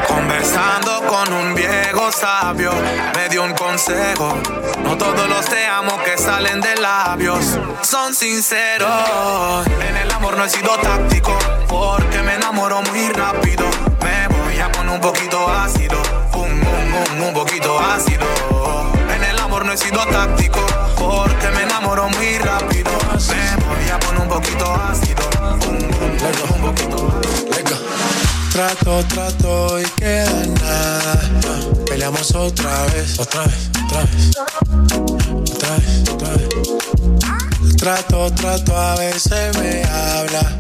Conversando con un viejo sabio, me dio un consejo. No todos los te amo que salen de labios son sinceros. En el amor no he sido táctico, porque me enamoro muy rápido. Me voy a poner un poquito ácido, un, un, un, un poquito ácido. Amor no he sido táctico, porque me enamoro muy rápido. Me voy a poner un poquito ácido, un, un, un poquito Trato, trato y queda nada. Peleamos otra vez, otra vez, otra vez. Otra vez, otra vez. Trato, trato, a veces me habla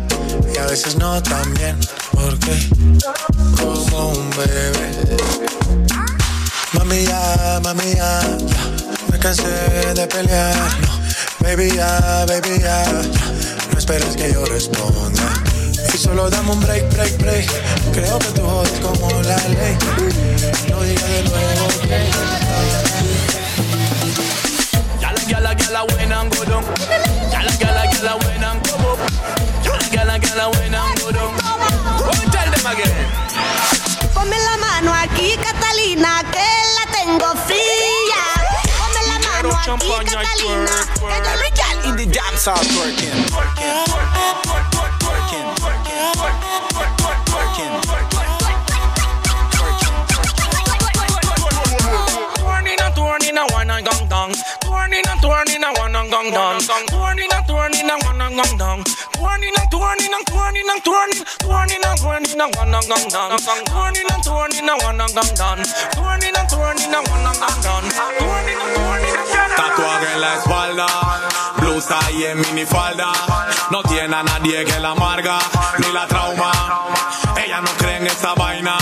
y a veces no también. Porque como un bebé. Mami ya, mami ya, me de pelear. Baby ya, baby ya, no esperes que yo responda. Y solo dame un break, break, break. Creo que tú jodes como la ley. No digas de nuevo que Gyal, gyal, gyal, when and go down. Gyal, gyal, gyal, when and come up. Gyal, gyal, gyal, when and go down. Again. Ponme la mano aquí, Catalina, que la tengo fría. Ponme la mano aquí, Catalina, que yo Every girl in the dance hall twerking. Turning and turning and one and gong dong. Turning and turning and one and gong dong. Turning and turning and one dong. Turning and turning and turning and turning. Turning and turning and. Turning and turning and. Turning and turning and. Turning and turning Tatuaje en la espalda, blusa y en minifalda. No tiene a nadie que la amarga, ni la trauma. Ella no cree en esa vaina.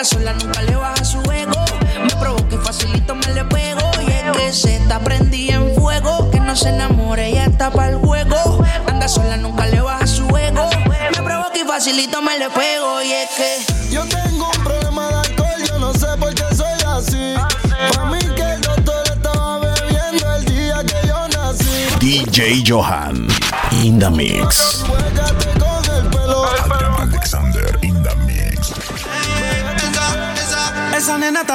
Anda sola, nunca le baja su ego. Me provoca y facilito me le pego. Y es que se está prendida en fuego, que no se enamore, ella está para el juego. Anda sola, nunca le baja su ego. Me provoca y facilito me le pego. Y es que Yo tengo un problema de alcohol, yo no sé por qué soy así. Para mí que el doctor estaba bebiendo el día que yo nací. DJ Johan in the mix.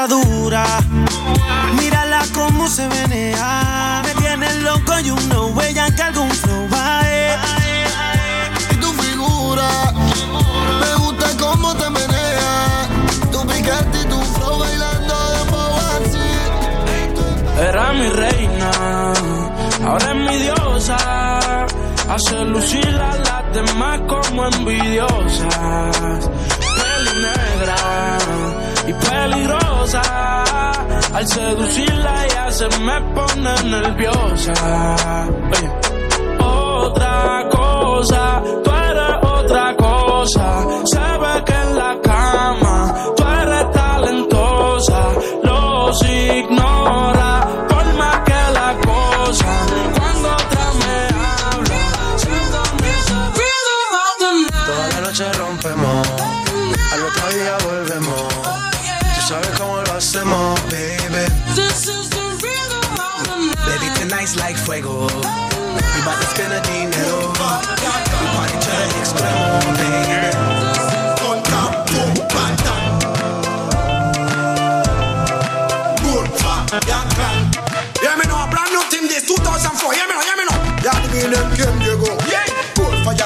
Dura. Mírala cómo se menea. Me tiene loco y uno huella que algún flow va Y tu figura, me gusta cómo te menea. Tu piquete y tu flow bailando de así. Era mi reina, ahora es mi diosa. Hace lucir a las demás como envidiosas. Peli negra y peligrosa. Al seducirla ella se me pone nerviosa. Otra cosa, tú eres otra cosa. Se que en la cama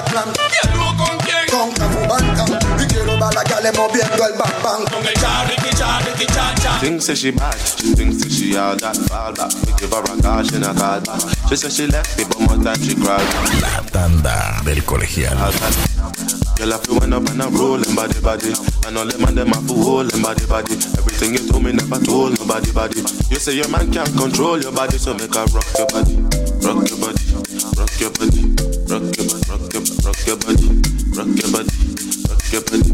plan. Yeah, con quién. Con Cafu Banca. We siempre moviendo el bang bang. Con el cha, Ricky cha, Ricky cha cha. Thinks that she bad, she thinks that she all that fall back. We give her a call, she not call back. She said she left me, but more time she cried. La tanda del colegial. Girl, I feel when up and I'm rolling body body. And all them and them have to hold them body body. Everything you told me never told nobody body. You say your man can't control your body, so make her rock your body, rock your body, rock your body, your rock your body, rock your body, rock your body.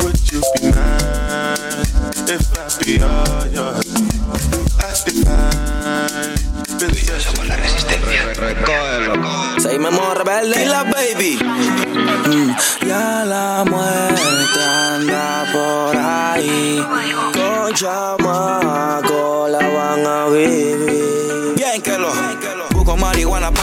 Would you be mad if I be all yours? I define. Somos la resistencia. Seguimos rebelde. Y la baby. Mm, ya la muerte anda por ahí. Con chamaco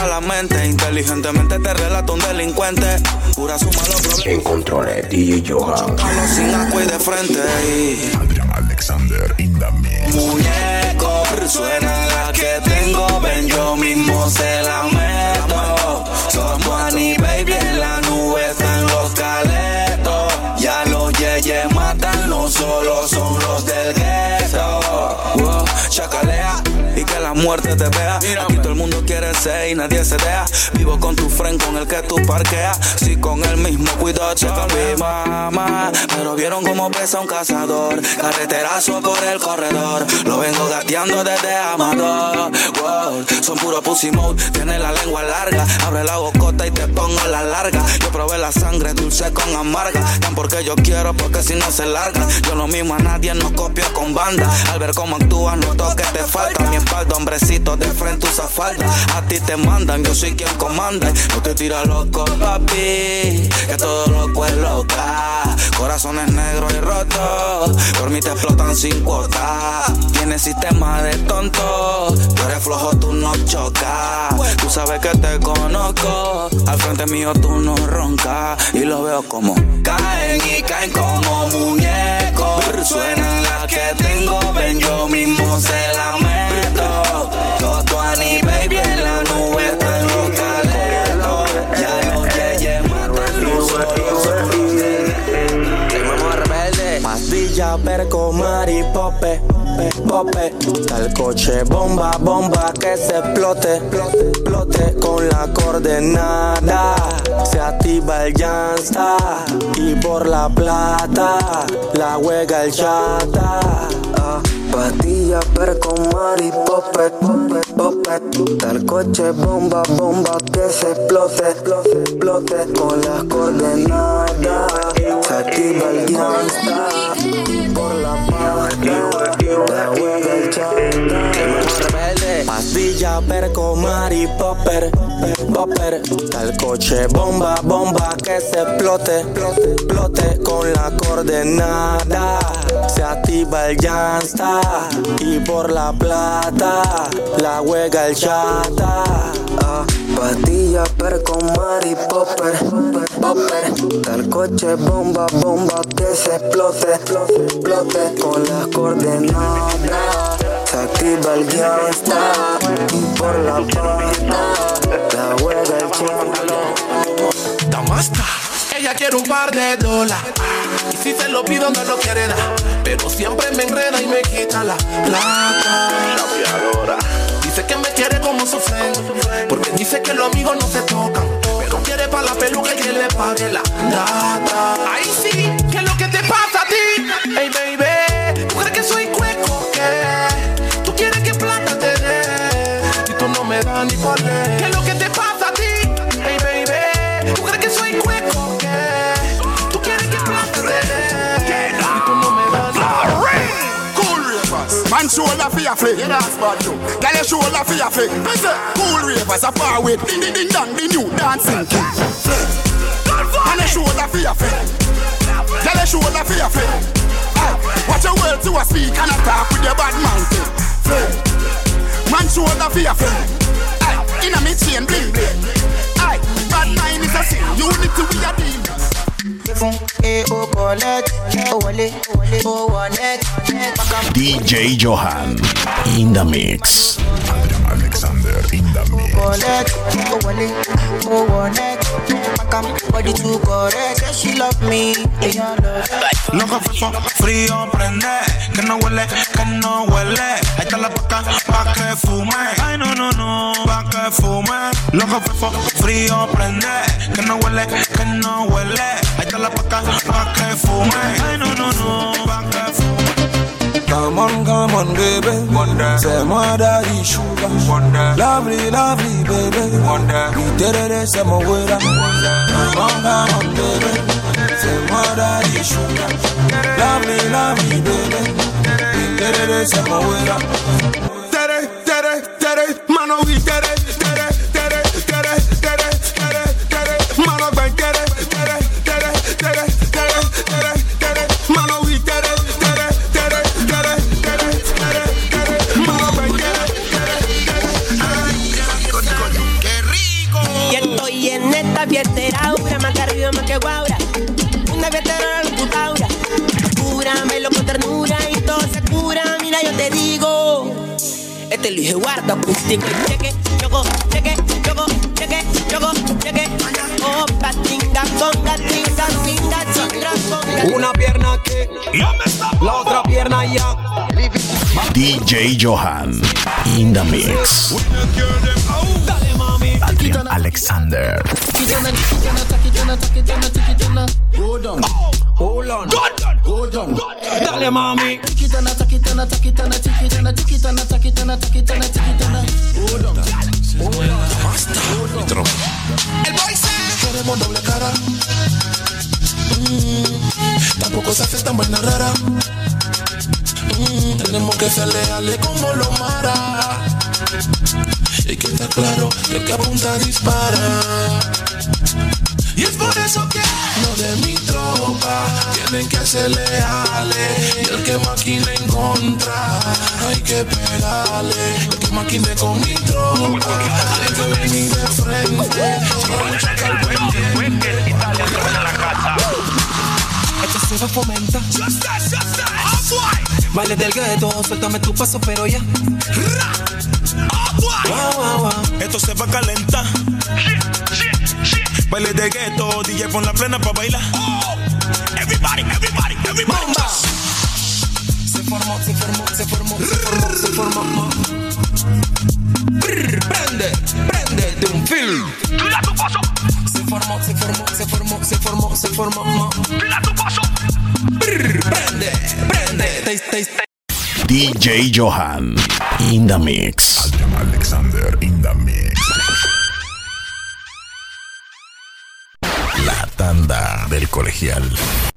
marihuana para la mente. Inteligentemente te relato un delincuente. Cura su malo problema. En controles, DJ Johan. Palo sin agua y de frente. Y... Adrian Alexander in the mix. Muñeco, suena la que tengo, ven yo mismo se la meto. Somos Annie Baby en la nube están los caletos. Ya los yeyes matan, no solo son los del gueto. Wow, chacalea y que la muerte te vea. Aquí el mundo quiere ser y nadie se deja. Vivo con tu friend con el que tú parqueas. Si con el mismo cuidado checa mi mamá. Pero vieron cómo pesa un cazador. Carreterazo por el corredor. Lo vengo gateando desde Amador. Wow, son puro pussy mode. Tiene la lengua larga. Abre la bocota y te pongo la larga. Yo probé la sangre dulce con amarga. Tan porque yo quiero, porque si no se larga. Yo lo mismo a nadie, no copio con banda. Al ver cómo actúas, noto que te falta. Mi espalda, hombrecito, de frente usa A ti te mandan, yo soy quien comanda. No te tira loco, papi. Que todo loco es loca. Corazones negros y rotos. Por mí te explotan sin cuota. Tienes sistema de tonto. Tú eres flojo, tú no chocas. Tú sabes que te conozco. Al frente mío tú no roncas. Y lo veo como caen y caen como muñecos. Suena la que tengo, ven yo mismo se la Pastilla, perco, mari, pope. Tal coche, bomba, bomba, que se explote, explote con la coordenada. Se activa el llanta y por la plata la juega el chata. Ah, Pastilla, perco, mari, pope, pope, pope. Tal coche, bomba, bomba, que se explote, explote, explote con las coordenadas. Se activa el llanta por la chata. Pastilla, perco, mari, popper, popper. Tal coche, bomba, bomba, que se explote, explote, explote con la coordenada. Se activa el llanta y por la plata la juega el chata. Ah, pastilla, perco, mari, popper, popper. Tal coche, bomba, bomba, que se explote, explote, explote con las coordenadas. Se activa el gangsta por la pata, la hueva el cholo. Damasta. Ella quiere un par de dólares. Y si se lo pido, no lo quiere dar. Pero siempre me enreda y me quita la plata. Dice que me quiere como su friend. Porque dice que los amigos no se tocan. Pero quiere para la peluca y que le pague la data. Ahí sí, ¿qué es lo que te pasa a ti? Man shoulder for your flick. Yeah, that's bad too. Girl, your shoulder for your flick. I cool ravers are far with ding ding ding dong, the new dancing king. And your shoulder for your flick. Girl, your shoulder for your flick. Aye, Watch your words to a speak and attack with your bad man Man shoulder for your flick. Inna me chain bling bling. Bad mind is a sin. Unity we a deal. fún e DJ Johan in the mix. Adrian Alexander in the mix. Collect ó wọ net. Makam body too correct say she love me lọ Loco frío prende, que no huele, que no huele. Ahí está la paca pa' que fume. Ay, no, no, no, pa' que fume. Loco frío prende, que no huele, que no huele. Ahí está la paca pa' que fume. Ay, no, no, no, pa' que fume. Come on, come on, baby. Wonder. Say my daddy sugar. Wonder. Lovely, lovely, baby. Wonder. We did it, say my waiter. Come on, come on, baby. Say my daddy sugar. Lovely, lovely, baby. We did it, say my waiter. Tere, tere, tere, mano, oh, we tere, tere, que guaura. Una fiesta la locutaura. Cúramelo con ternura y todo se cura. Mira, yo te digo. Este lo dije guarda, acústico y cheque, choco, cheque, choco, cheque, choco, cheque. Opa, tinga, conga, tinga, tinga, chinga, conga. Una pierna que, la otra pierna ya. DJ Johan in the mix. Alexander. Hold on, hold on, hold on. Dale mami. Hold on, El boy Queremos doble cara. Mm, tampoco se hace tan buena rara. Mm, tenemos que ser leales como los mara. Y que está claro que el que apunta dispara. Y es por eso que los de mi tropa tienen que ser leales. Y el que maquine en contra, hay que pegarle. El que maquine con mi tropa, hay que venir de frente. Esto se va a fomentar. Baile del gueto, suéltame tu paso, pero ya. Wow, wow, wow. Esto se va a calentar. Baile de gueto, DJ pon la plena pa' bailar. Everybody, everybody, everybody. Se formó, se formó, se formó, se formó, se formó. Brr, prende, prende de un film. Tira tu paso. Se formó, se formó, se formó, se formó, se formó. Tira tu paso. Brr, prende, prende. Taste, taste, DJ Johan in the mix. Adrian Alexander in the mix. La tanda del colegial.